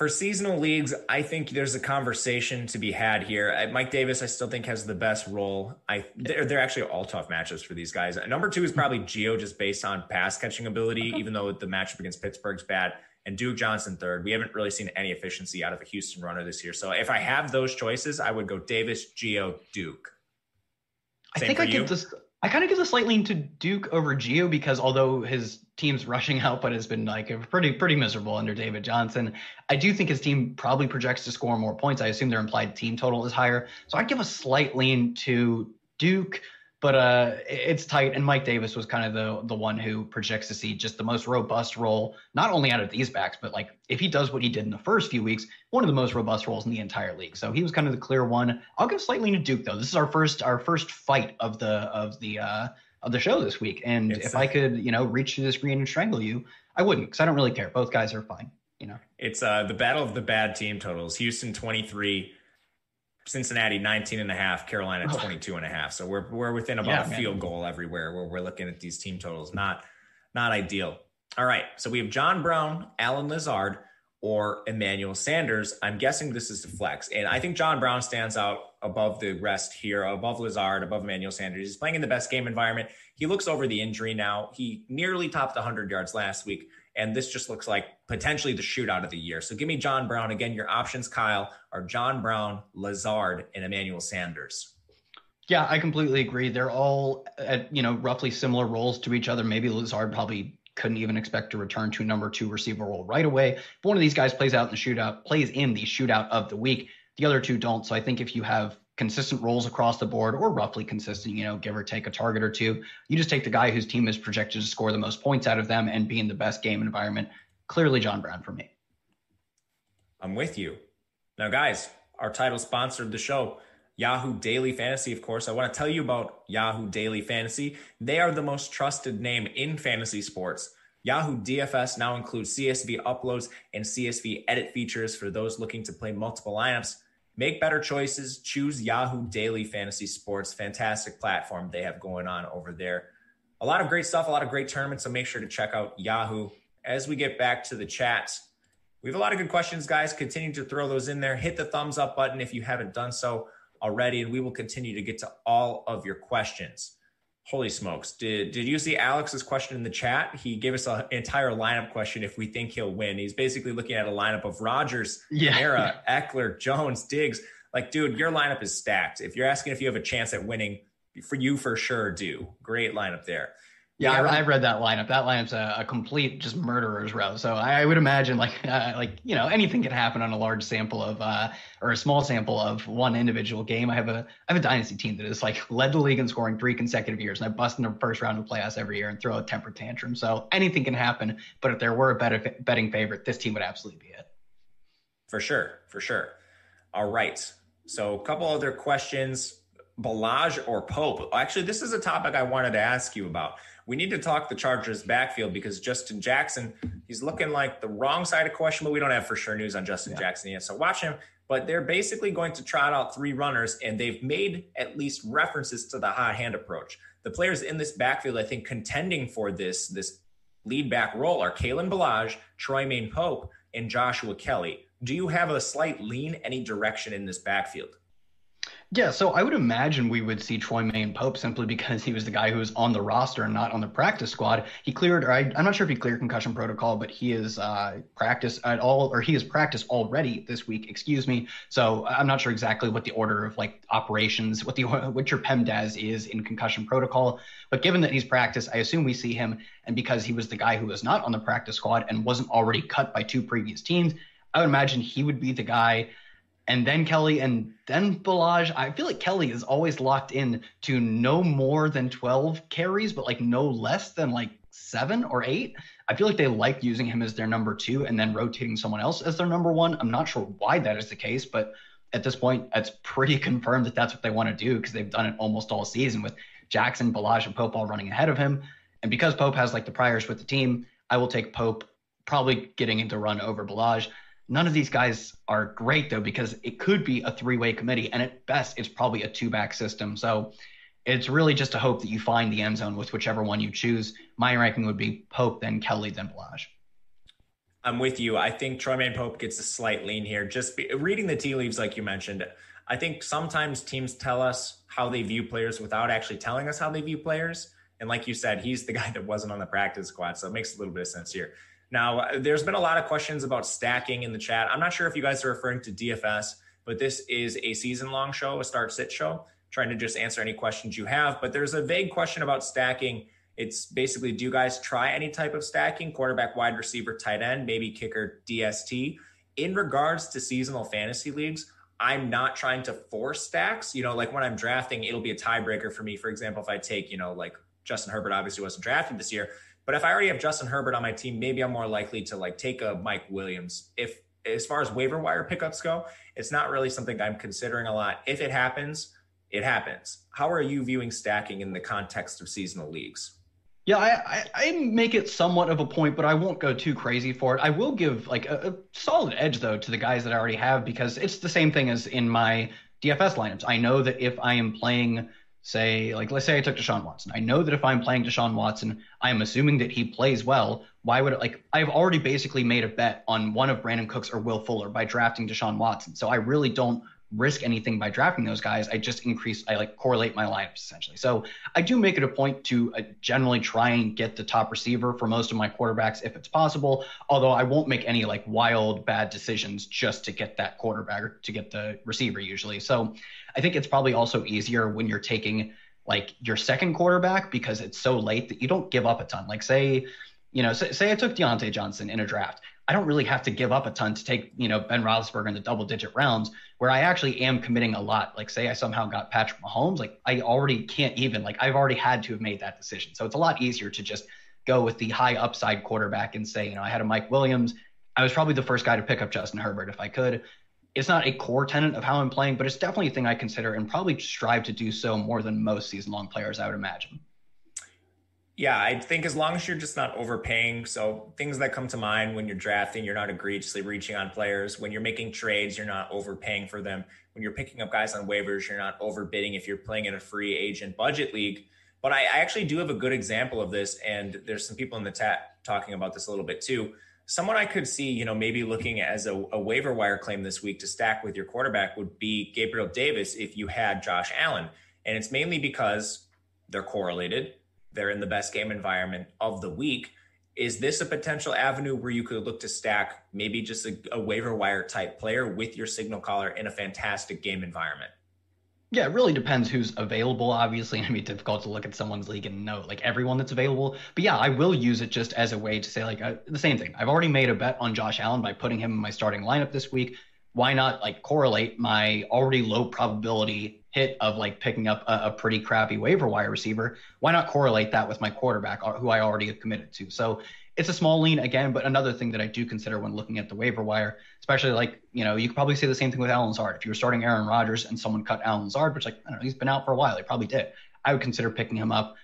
for seasonal leagues, I think there's a conversation to be had here. Mike Davis, I still think has the best role. I they're, they're actually all tough matchups for these guys. Number two is probably Gio, just based on pass catching ability, even though the matchup against Pittsburgh's bad. And Duke Johnson third. We haven't really seen any efficiency out of a Houston runner this year. So if I have those choices, I would go Davis, Gio, Duke. Same I think I you? give this. I kind of give the slight lean to Duke over Gio because although his team's rushing output has been like pretty pretty miserable under David Johnson, I do think his team probably projects to score more points. I assume their implied team total is higher, so I'd give a slight lean to Duke but uh, it's tight. And Mike Davis was kind of the the one who projects to see just the most robust role, not only out of these backs, but like if he does what he did in the first few weeks, one of the most robust roles in the entire league. So he was kind of the clear one. I'll give slightly to Duke though. This is our first our first fight of the of the uh, of the show this week. And it's if I could, you know, reach through the screen and strangle you, I wouldn't because I don't really care. Both guys are fine. You know, it's uh, the battle of the bad team totals. Houston twenty three. Cincinnati 19 and a half, Carolina 22 and a half. So we're we're within about yeah, a field goal everywhere where we're looking at these team totals. Not not ideal. All right. So we have John Brown, Allen Lazard, or Emmanuel Sanders. I'm guessing this is the flex. And I think John Brown stands out above the rest here, above Lazard, above Emmanuel Sanders. He's playing in the best game environment. He looks over the injury now. He nearly topped 100 yards last week. And this just looks like potentially the shootout of the year. So give me John Brown. Again, your options, Kyle, are John Brown, Lazard, and Emmanuel Sanders. Yeah, I completely agree. They're all at, you know, roughly similar roles to each other. Maybe Lazard probably couldn't even expect to return to a number two receiver role right away. If one of these guys plays out in the shootout, plays in the shootout of the week, the other two don't. So I think if you have consistent roles across the board or roughly consistent, you know, give or take a target or two. You just take the guy whose team is projected to score the most points out of them and be in the best game environment. Clearly, John Brown for me. I'm with you. Now, guys, our title sponsor of the show, Yahoo Daily Fantasy, of course. I want to tell you about Yahoo Daily Fantasy. They are the most trusted name in fantasy sports. Yahoo DFS now includes CSV uploads and CSV edit features for those looking to play multiple lineups. Make better choices. Choose Yahoo Daily Fantasy Sports. Fantastic platform they have going on over there. A lot of great stuff, a lot of great tournaments. So make sure to check out Yahoo. As we get back to the chats, we have a lot of good questions, guys. Continue to throw those in there. Hit the thumbs up button if you haven't done so already, and we will continue to get to all of your questions. Holy smokes. Did did you see Alex's question in the chat? He gave us an entire lineup question if we think he'll win. He's basically looking at a lineup of Rodgers, yeah. Era, Ekeler, Jones, Diggs. Like, dude, your lineup is stacked. If you're asking if you have a chance at winning, for you for sure do. Great lineup there. Yeah, I, I, read that lineup. That lineup's a, a complete just murderer's row. So I, would imagine like uh, like you know anything can happen on a large sample of uh, or a small sample of one individual game. I have a I have a dynasty team that has like led the league in scoring three consecutive years, and I bust in the first round of playoffs every year and throw a temper tantrum. So anything can happen. But if there were a better betting favorite, this team would absolutely be it. For sure, for sure. All right. So a couple other questions. Ballage or Pope? Actually, this is a topic I wanted to ask you about we need to talk the Chargers backfield because Justin Jackson, he's looking like the wrong side of question, but we don't have for sure news on Justin yeah. Jackson yet. So watch him. But they're basically going to trot out three runners, and they've made at least references to the hot hand approach. The players in this backfield, I think, contending for this this lead back role are Kalen Ballage, Troy Troymaine Pope, and Joshua Kelly. Do you have a slight lean any direction in this backfield? Yeah, so I would imagine we would see Troymaine Pope simply because he was the guy who was on the roster and not on the practice squad. He cleared, or I, am not sure if he cleared concussion protocol, but he is uh, practice at all, or he is practiced already this week. Excuse me. So I'm not sure exactly what the order of like operations, what the what your PEMDAS is in concussion protocol. But given that he's practiced, I assume we see him. And because he was the guy who was not on the practice squad and wasn't already cut by two previous teams, I would imagine he would be the guy and then Kelly and then Ballage. I feel like Kelly is always locked in to no more than 12 carries, but like no less than like seven or eight. I feel like they like using him as their number two and then rotating someone else as their number one. I'm not sure why that is the case, but at this point, it's pretty confirmed that that's what they want to do because they've done it almost all season with Jackson, Ballage, and Pope all running ahead of him. And because Pope has like the priors with the team, I will take Pope probably getting into run over Ballage. None of these guys are great though because it could be a three-way committee, and at best, it's probably a two-back system. So it's really just a hope that you find the end zone with whichever one you choose. My ranking would be Pope, then Kelly, then Ballage. I'm with you. I think Troymaine Pope gets a slight lean here. Just be, reading the tea leaves, like you mentioned, I think sometimes teams tell us how they view players without actually telling us how they view players. And like you said, he's the guy that wasn't on the practice squad, so it makes a little bit of sense here. Now, uh, there's been a lot of questions about stacking in the chat. I'm not sure if you guys are referring to DFS, but this is a season long show, a start sit show, trying to just answer any questions you have. But there's a vague question about stacking. It's basically do you guys try any type of stacking, quarterback, wide receiver, tight end, maybe kicker, DST? In regards to seasonal fantasy leagues, I'm not trying to force stacks. You know, like when I'm drafting, it'll be a tiebreaker for me. For example, if I take, you know, like Justin Herbert obviously wasn't drafted this year, but if I already have Justin Herbert on my team, maybe I'm more likely to like take a Mike Williams. If as far as waiver wire pickups go, it's not really something I'm considering a lot. If it happens, it happens. How are you viewing stacking in the context of seasonal leagues? Yeah, I, I, I, make it somewhat of a point, but I won't go too crazy for it. I will give like a, a, solid edge though to the guys that I already have because it's the same thing as in my DFS lineups. I know that if I am playing say, like, let's say I took Deshaun Watson. I know that if I'm playing Deshaun Watson, I'm assuming that he plays well. Why would it, like, I've already basically made a bet on one of Brandin Cooks or Will Fuller by drafting Deshaun Watson. So I really don't risk anything by drafting those guys. I just increase, I like correlate my lineups essentially. So I do make it a point to uh, generally try and get the top receiver for most of my quarterbacks if it's possible. Although I won't make any like wild bad decisions just to get that quarterback or to get the receiver usually. So I think it's probably also easier when you're taking like your second quarterback because it's so late that you don't give up a ton. Like say, you know, say, say I took Diontae Johnson in a draft. I don't really have to give up a ton to take, you know, Ben Roethlisberger in the double digit rounds where I actually am committing a lot. Like say I somehow got Patrick Mahomes, like I already can't even, like I've already had to have made that decision. So it's a lot easier to just go with the high upside quarterback and say, you know, I had a Mike Williams. I was probably the first guy to pick up Justin Herbert if I could. It's not a core tenet of how I'm playing, but it's definitely a thing I consider and probably strive to do so more than most season long players, I would imagine. Yeah, I think as long as you're just not overpaying. So things that come to mind when you're drafting, you're not egregiously reaching on players. When you're making trades, you're not overpaying for them. When you're picking up guys on waivers, you're not overbidding if you're playing in a free agent budget league. But I, I actually do have a good example of this, and there's some people in the chat talking about this a little bit too. Someone I could see, you know, maybe looking as a, a waiver wire claim this week to stack with your quarterback would be Gabriel Davis if you had Josh Allen. And it's mainly because they're correlated they're in the best game environment of the week. Is this a potential avenue where you could look to stack maybe just a, a waiver wire type player with your signal caller in a fantastic game environment? Yeah, it really depends who's available. Obviously, it'd be difficult to look at someone's league and know like everyone that's available. But yeah, I will use it just as a way to say like uh, the same thing. I've already made a bet on Josh Allen by putting him in my starting lineup this week. Why not like correlate my already low probability hit of like picking up a, a pretty crappy waiver wire receiver? Why not correlate that with my quarterback uh, who I already have committed to? So it's a small lean again, but another thing that I do consider when looking at the waiver wire, especially like, you know, you could probably say the same thing with Allen Lazard. If you were starting Aaron Rodgers and someone cut Allen Lazard, which like, I don't know, he's been out for a while, he probably did. I would consider picking him up.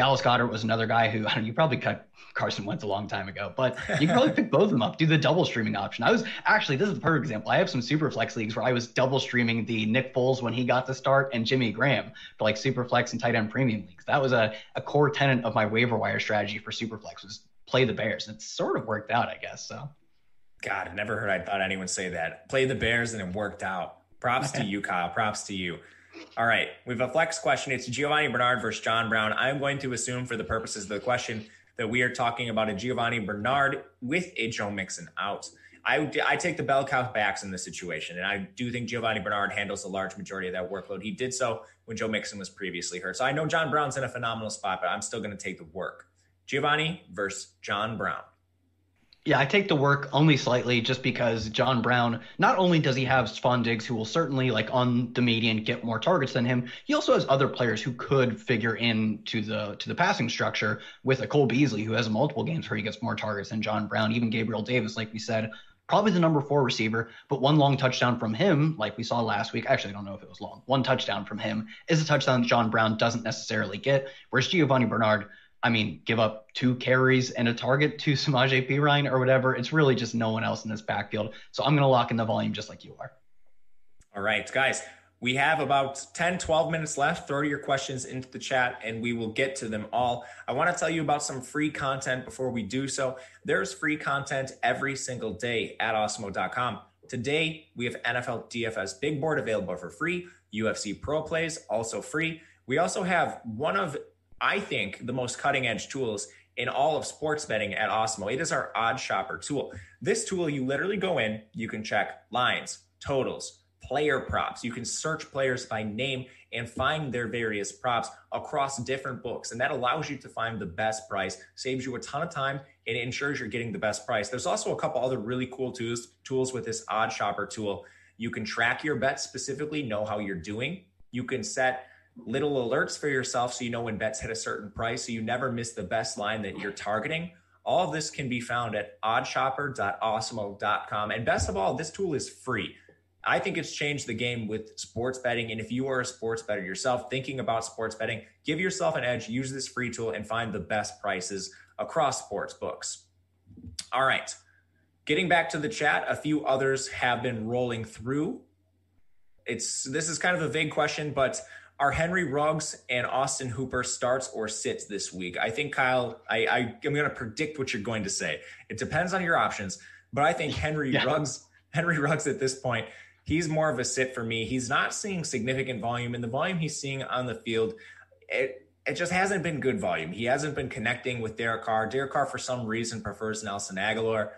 Dallas Goedert was another guy who I don't know, you probably cut Carson Wentz a long time ago, but you can probably pick both of them up. Do the double streaming option. I was actually this is the perfect example. I have some super flex leagues where I was double streaming the Nick Foles when he got the start and Jimmy Graham for like super flex and tight end premium leagues. That was a, a core tenant of my waiver wire strategy for super flex was play the Bears. And it sort of worked out, I guess. So, God, I've never heard I thought anyone say that. Play the Bears and it worked out. Props to you, Kyle. Props to you. All right, we have a flex question. It's Giovani Bernard versus John Brown. I'm going to assume, for the purposes of the question, that we are talking about a Giovani Bernard with a Joe Mixon out. I, I take the bell cow backs in this situation, and I do think Giovani Bernard handles a large majority of that workload. He did so when Joe Mixon was previously hurt. So I know John Brown's in a phenomenal spot, but I'm still going to take the work. Giovani versus John Brown. Yeah, I take the work only slightly just because John Brown, not only does he have Stefon Diggs, who will certainly, like on the median, get more targets than him, he also has other players who could figure in to the to the passing structure with a Cole Beasley, who has multiple games where he gets more targets than John Brown, even Gabriel Davis, like we said, probably the number four receiver, but one long touchdown from him, like we saw last week. Actually, I don't know if it was long. One touchdown from him is a touchdown that John Brown doesn't necessarily get. Whereas Giovani Bernard, I mean, give up two carries and a target to Samaje Perine or whatever. It's really just no one else in this backfield. So I'm going to lock in the volume just like you are. All right, guys. We have about 10, 12 minutes left. Throw your questions into the chat and we will get to them all. I want to tell you about some free content before we do so. There's free content every single day at awesemo.com. Today, we have NFL DFS Big Board available for free, UFC Pro Plays also free. We also have one of I think, the most cutting edge tools in all of sports betting at Awesemo. It is our odd shopper tool. This tool, you literally go in, you can check lines, totals, player props. You can search players by name and find their various props across different books. And that allows you to find the best price, saves you a ton of time, and ensures you're getting the best price. There's also a couple other really cool tools, tools with this odd shopper tool. You can track your bets specifically, know how you're doing. You can set little alerts for yourself so you know when bets hit a certain price so you never miss the best line that you're targeting. All of this can be found at oddshopper.awesemo.com. And best of all, this tool is free. I think it's changed the game with sports betting. And if you are a sports bettor yourself, thinking about sports betting, give yourself an edge, use this free tool, and find the best prices across sports books. All right. Getting back to the chat, a few others have been rolling through. It's this is kind of a vague question, but are Henry Ruggs and Austin Hooper starts or sits this week? I think Kyle, I, I am going to predict what you're going to say. It depends on your options, but I think Henry yeah. Ruggs, Henry Ruggs at this point, he's more of a sit for me. He's not seeing significant volume, and the volume he's seeing on the field, it it just hasn't been good volume. He hasn't been connecting with Derek Carr. Derek Carr, for some reason, prefers Nelson Agholor.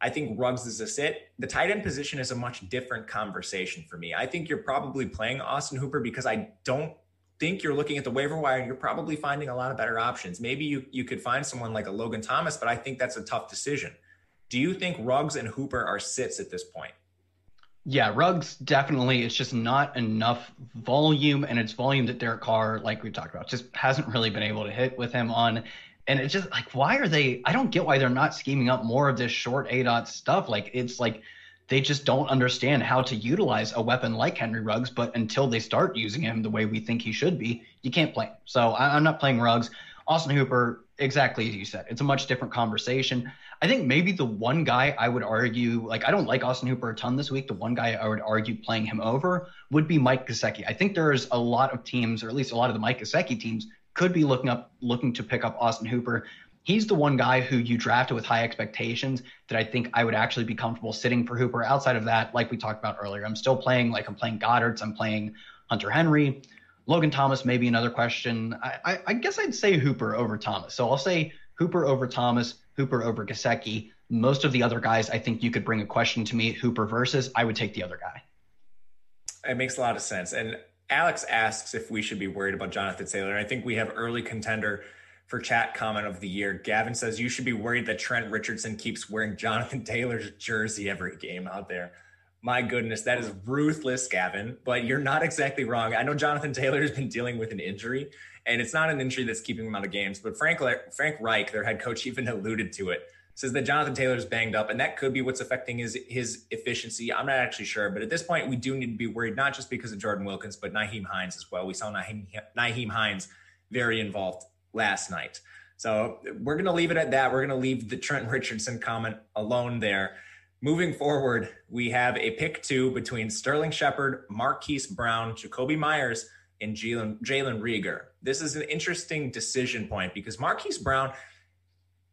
I think Ruggs is a sit. The tight end position is a much different conversation for me. I think you're probably playing Austin Hooper because I don't think you're looking at the waiver wire and you're probably finding a lot of better options. Maybe you, you could find someone like a Logan Thomas, but I think that's a tough decision. Do you think Ruggs and Hooper are sits at this point? Yeah, Ruggs definitely. It's just not enough volume, and it's volume that Derek Carr, like we've talked about, just hasn't really been able to hit with him on. And it's just like, why are they? I don't get why they're not scheming up more of this short ADOT stuff. Like, it's like they just don't understand how to utilize a weapon like Henry Ruggs. But until they start using him the way we think he should be, you can't play him. So I, am not playing Ruggs. Austin Hooper, exactly as you said, it's a much different conversation. I think maybe the one guy I would argue, like I don't like Austin Hooper a ton this week. The one guy I would argue playing him over would be Mike Gesicki. I think there's a lot of teams, or at least a lot of the Mike Gesicki teams, could be looking up looking to pick up Austin Hooper. He's the one guy who you drafted with high expectations that I think I would actually be comfortable sitting for Hooper. Outside of that, like we talked about earlier, I'm still playing like I'm playing Goedert's, I'm playing Hunter Henry. Logan Thomas, maybe another question. I, I, I guess I'd say Hooper over Thomas. So I'll say Hooper over Thomas, Hooper over Gesicki. Most of the other guys, I think you could bring a question to me, Hooper versus, I would take the other guy. It makes a lot of sense. And Alex asks if we should be worried about Jonathan Taylor. I think we have early contender for chat comment of the year. Gavin says you should be worried that Trent Richardson keeps wearing Jonathan Taylor's jersey every game out there. My goodness, that is ruthless, Gavin. But you're not exactly wrong. I know Jonathan Taylor has been dealing with an injury, and it's not an injury that's keeping him out of games. But Frank Frank Reich, their head coach, even alluded to it. Says that Jonathan Taylor's banged up, and that could be what's affecting his his efficiency. I'm not actually sure, but at this point, we do need to be worried not just because of Jordan Wilkins, but Nyheim Hines as well. We saw Nyheim, Nyheim Hines very involved last night. So we're going to leave it at that. We're going to leave the Trent Richardson comment alone there. Moving forward, we have a pick two between Sterling Shepard, Marquise Brown, Jakobi Meyers, and Jalen Reagor. This is an interesting decision point because Marquise Brown,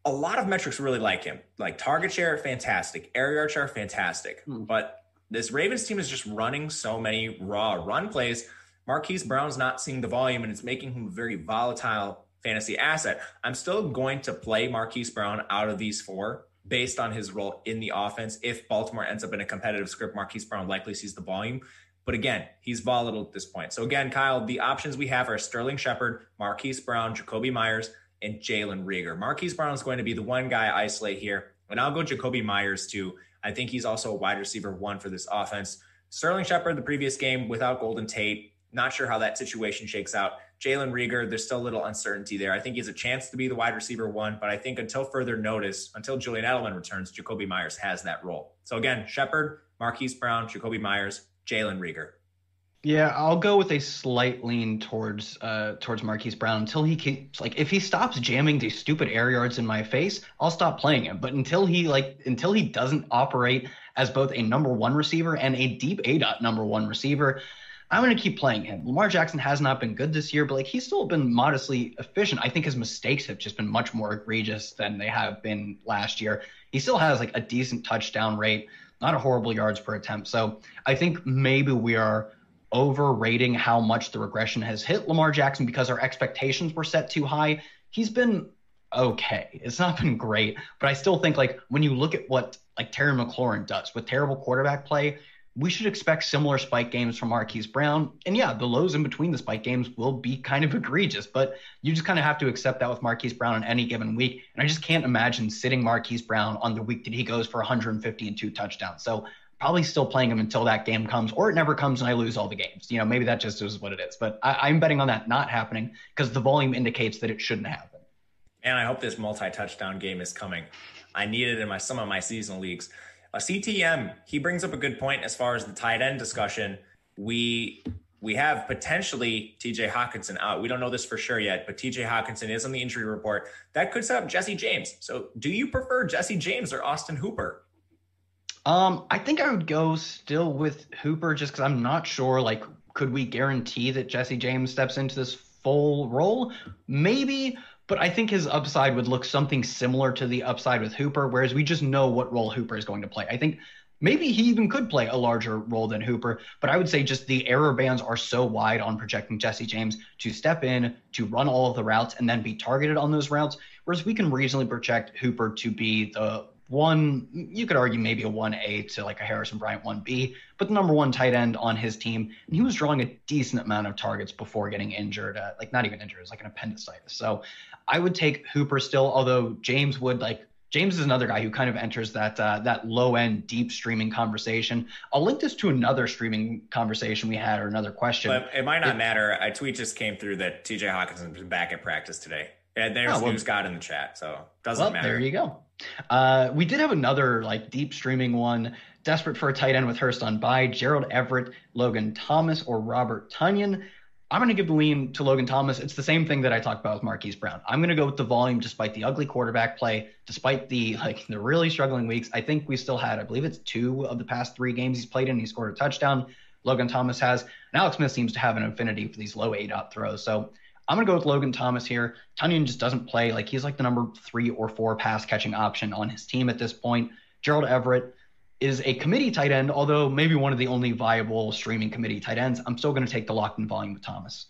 a lot of metrics really like him. Like target share, fantastic. Air yard share, fantastic. Hmm. But this Ravens team is just running so many raw run plays. Marquise Brown's not seeing the volume, and it's making him a very volatile fantasy asset. I'm still going to play Marquise Brown out of these four based on his role in the offense. If Baltimore ends up in a competitive script, Marquise Brown likely sees the volume. But again, he's volatile at this point. So again, Kyle, the options we have are Sterling Shepard, Marquise Brown, Jakobi Meyers, and Jalen Reagor. Marquise Brown is going to be the one guy I isolate here. And I'll go Jakobi Meyers too. I think he's also a wide receiver one for this offense. Sterling Shepard, the previous game without Golden Tate, not sure how that situation shakes out. Jalen Reagor, there's still a little uncertainty there. I think he has a chance to be the wide receiver one, but I think until further notice, until Julian Edelman returns, Jakobi Meyers has that role. So again, Shepard, Marquise Brown, Jakobi Meyers, Jalen Reagor. Yeah, I'll go with a slight lean towards uh towards Marquise Brown until he keeps like if he stops jamming these stupid air yards in my face, I'll stop playing him. But until he like until he doesn't operate as both a number one receiver and a deep ADOT number one receiver, I'm going to keep playing him. Lamar Jackson has not been good this year, but like he's still been modestly efficient. I think his mistakes have just been much more egregious than they have been last year. He still has like a decent touchdown rate, not a horrible yards per attempt. So I think maybe we are overrating how much the regression has hit Lamar Jackson because our expectations were set too high. He's been okay. It's not been great, but I still think like when you look at what like Terry McLaurin does with terrible quarterback play, we should expect similar spike games from Marquise Brown. And yeah, the lows in between the spike games will be kind of egregious, but you just kind of have to accept that with Marquise Brown on any given week. And I just can't imagine sitting Marquise Brown on the week that he goes for 150 and two touchdowns. So probably still playing him until that game comes, or it never comes and I lose all the games. You know, maybe that just is what it is. But I, am betting on that not happening because the volume indicates that it shouldn't happen. And I hope this multi-touchdown game is coming. I need it in my some of my seasonal leagues. A CTM, he brings up a good point as far as the tight end discussion. We we have potentially TJ Hockenson out. We don't know this for sure yet, but TJ Hockenson is on the injury report. That could set up Jesse James. So, do you prefer Jesse James or Austin Hooper? Um, I think I would go still with Hooper just because I'm not sure. Like, could we guarantee that Jesse James steps into this full role? Maybe, but I think his upside would look something similar to the upside with Hooper, whereas we just know what role Hooper is going to play. I think maybe he even could play a larger role than Hooper, but I would say just the error bands are so wide on projecting Jesse James to step in, to run all of the routes, and then be targeted on those routes, whereas we can reasonably project Hooper to be the one, you could argue maybe a 1A to like a Harrison Bryant 1B, but the number one tight end on his team. And he was drawing a decent amount of targets before getting injured, uh, like not even injured, it was like an appendicitis. So I would take Hooper still, although James would like James is another guy who kind of enters that uh, that low end deep streaming conversation. I'll link this to another streaming conversation we had or another question. But it might not it, matter. A tweet just came through that TJ Hockenson's back at practice today. And there's oh, well, news got in the chat, so doesn't well, matter. There you go. Uh, we did have another like deep streaming one. Desperate for a tight end with Hurst on bye Gerald Everett, Logan Thomas, or Robert Tonyan. I'm going to give the lean to Logan Thomas. It's the same thing that I talked about with Marquise Brown. I'm going to go with the volume, despite the ugly quarterback play, despite the like the really struggling weeks. I think we still had, I believe it's two of the past three games he's played in. He scored a touchdown. Logan Thomas has, and Alex Smith seems to have an affinity for these low ADOT throws. So I'm going to go with Logan Thomas here. Tonyan just doesn't play like he's like the number three or four pass catching option on his team at this point. Gerald Everett, is a committee tight end, although maybe one of the only viable streaming committee tight ends. I'm still going to take the locked in volume with Thomas.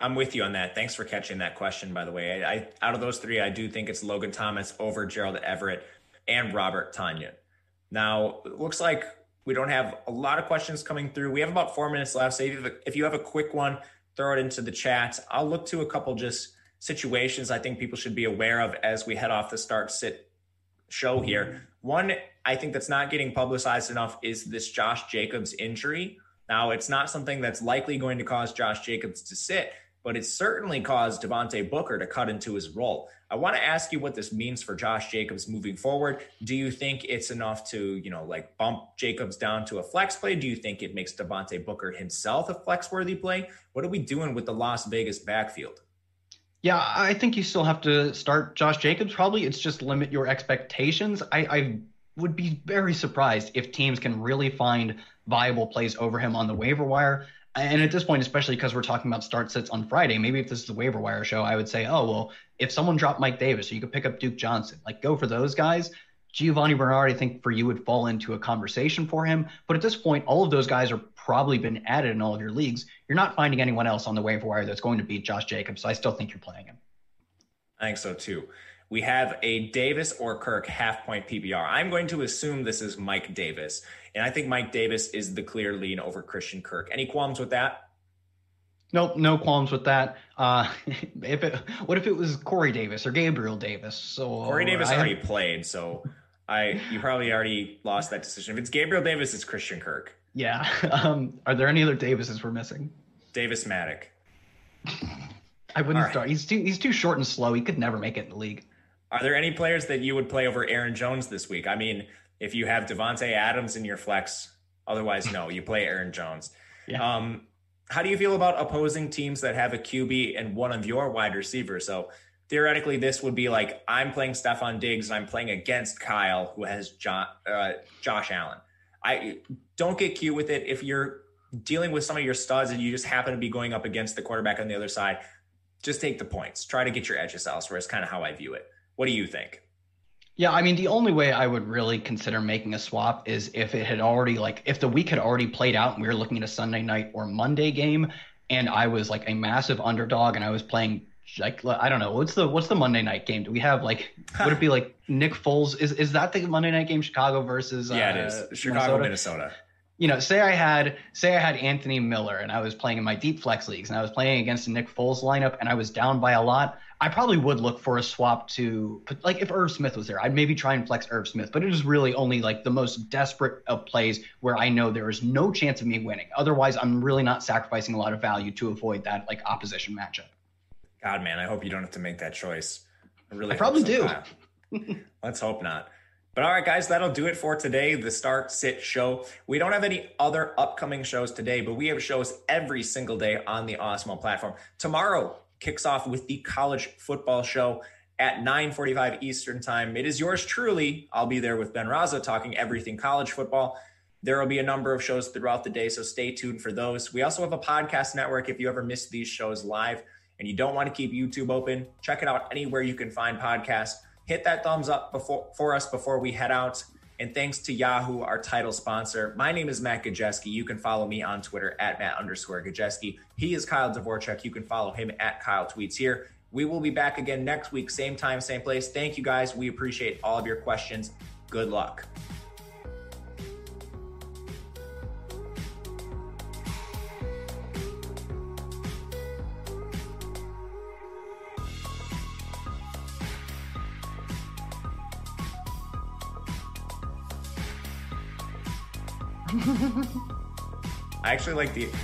I'm with you on that. Thanks for catching that question, by the way. I, I out of those three, I do think it's Logan Thomas over Gerald Everett and Robert Tonyan. Now, it looks like We don't have a lot of questions coming through. We have about four minutes left. So if if you have a quick one, throw it into the chat. I'll look to a couple just situations I think people should be aware of as we head off the start sit show here. One I think that's not getting publicized enough is this Josh Jacobs injury. Now, it's not something that's likely going to cause Josh Jacobs to sit, but it certainly caused Devontae Booker to cut into his role. I want to ask you what this means for Josh Jacobs moving forward. Do you think it's enough to, you know, like bump Jacobs down to a flex play? Do you think it makes Devontae Booker himself a flex worthy play? What are we doing with the Las Vegas backfield? Yeah, I think you still have to start Josh Jacobs. Probably it's just limit your expectations. I, I would be very surprised if teams can really find viable plays over him on the waiver wire. And at this point, especially because we're talking about start sits on Friday, maybe if this is the waiver wire show, I would say, oh, well, if someone dropped Mike Davis, you could pick up Duke Johnson, like go for those guys. Giovani Bernard, I think for you would fall into a conversation for him. But at this point, all of those guys are probably been added in all of your leagues. You're not finding anyone else on the waiver wire that's going to beat Josh Jacobs. So I still think you're playing him. I think so too. We have a Davis or Kirk half point PPR. I'm going to assume this is Mike Davis. And I think Mike Davis is the clear lean over Christian Kirk. Any qualms with that? Nope, no qualms with that. Uh, if it, what if it was Corey Davis or Gabriel Davis? So Corey Davis I already played, so I you probably already lost that decision. If it's Gabriel Davis, it's Christian Kirk. Yeah. Um, are there any other Davises we're missing? Davis Maddock. I wouldn't right. start. He's too he's too short and slow. He could never make it in the league. Are there any players that you would play over Aaron Jones this week? I mean, if you have Davante Adams in your flex, otherwise no, you play Aaron Jones. Yeah. Um, how do you feel about opposing teams that have a QB and one of your wide receivers? So theoretically, this would be like I'm playing Stefon Diggs and I'm playing against Kyle, who has John, uh, Josh Allen. I don't get cute with it if you're dealing with some of your studs and you just happen to be going up against the quarterback on the other side. Just take the points. Try to get your edges elsewhere. Is kind of how I view it. What do you think? Yeah, I mean, the only way I would really consider making a swap is if it had already, like, if the week had already played out and we were looking at a Sunday night or Monday game and I was like a massive underdog and I was playing like I don't know what's the what's the Monday night game? Do we have like would it be like Nick Foles? Is is that the Monday night game? Chicago versus yeah, uh, it is Chicago Minnesota. Minnesota. You know, say I had say I had Anthony Miller and I was playing in my deep flex leagues and I was playing against a Nick Foles lineup and I was down by a lot. I probably would look for a swap to like if Irv Smith was there, I'd maybe try and flex Irv Smith, but it is really only like the most desperate of plays where I know there is no chance of me winning. Otherwise, I'm really not sacrificing a lot of value to avoid that like opposition matchup. God, man, I hope you don't have to make that choice. I really I probably do. Let's hope not. But all right, guys, that'll do it for today, the Start Sit Show. We don't have any other upcoming shows today, but we have shows every single day on the Awesemo platform. Tomorrow, kicks off with the college football show at 9:45 Eastern Time. It is yours truly. I'll be there with Ben Raza talking everything college football. There will be a number of shows throughout the day, so stay tuned for those. We also have a podcast network if you ever miss these shows live and you don't want to keep YouTube open, check it out anywhere you can find podcasts. Hit that thumbs up before for us before we head out. And thanks to Yahoo, our title sponsor. My name is Matt Gajewski. You can follow me on Twitter at Matt underscore Gajewski. He is Kyle Dvorchak. You can follow him at Kyle Tweets here. We will be back again next week, same time, same place. Thank you guys. We appreciate all of your questions. Good luck. I actually like the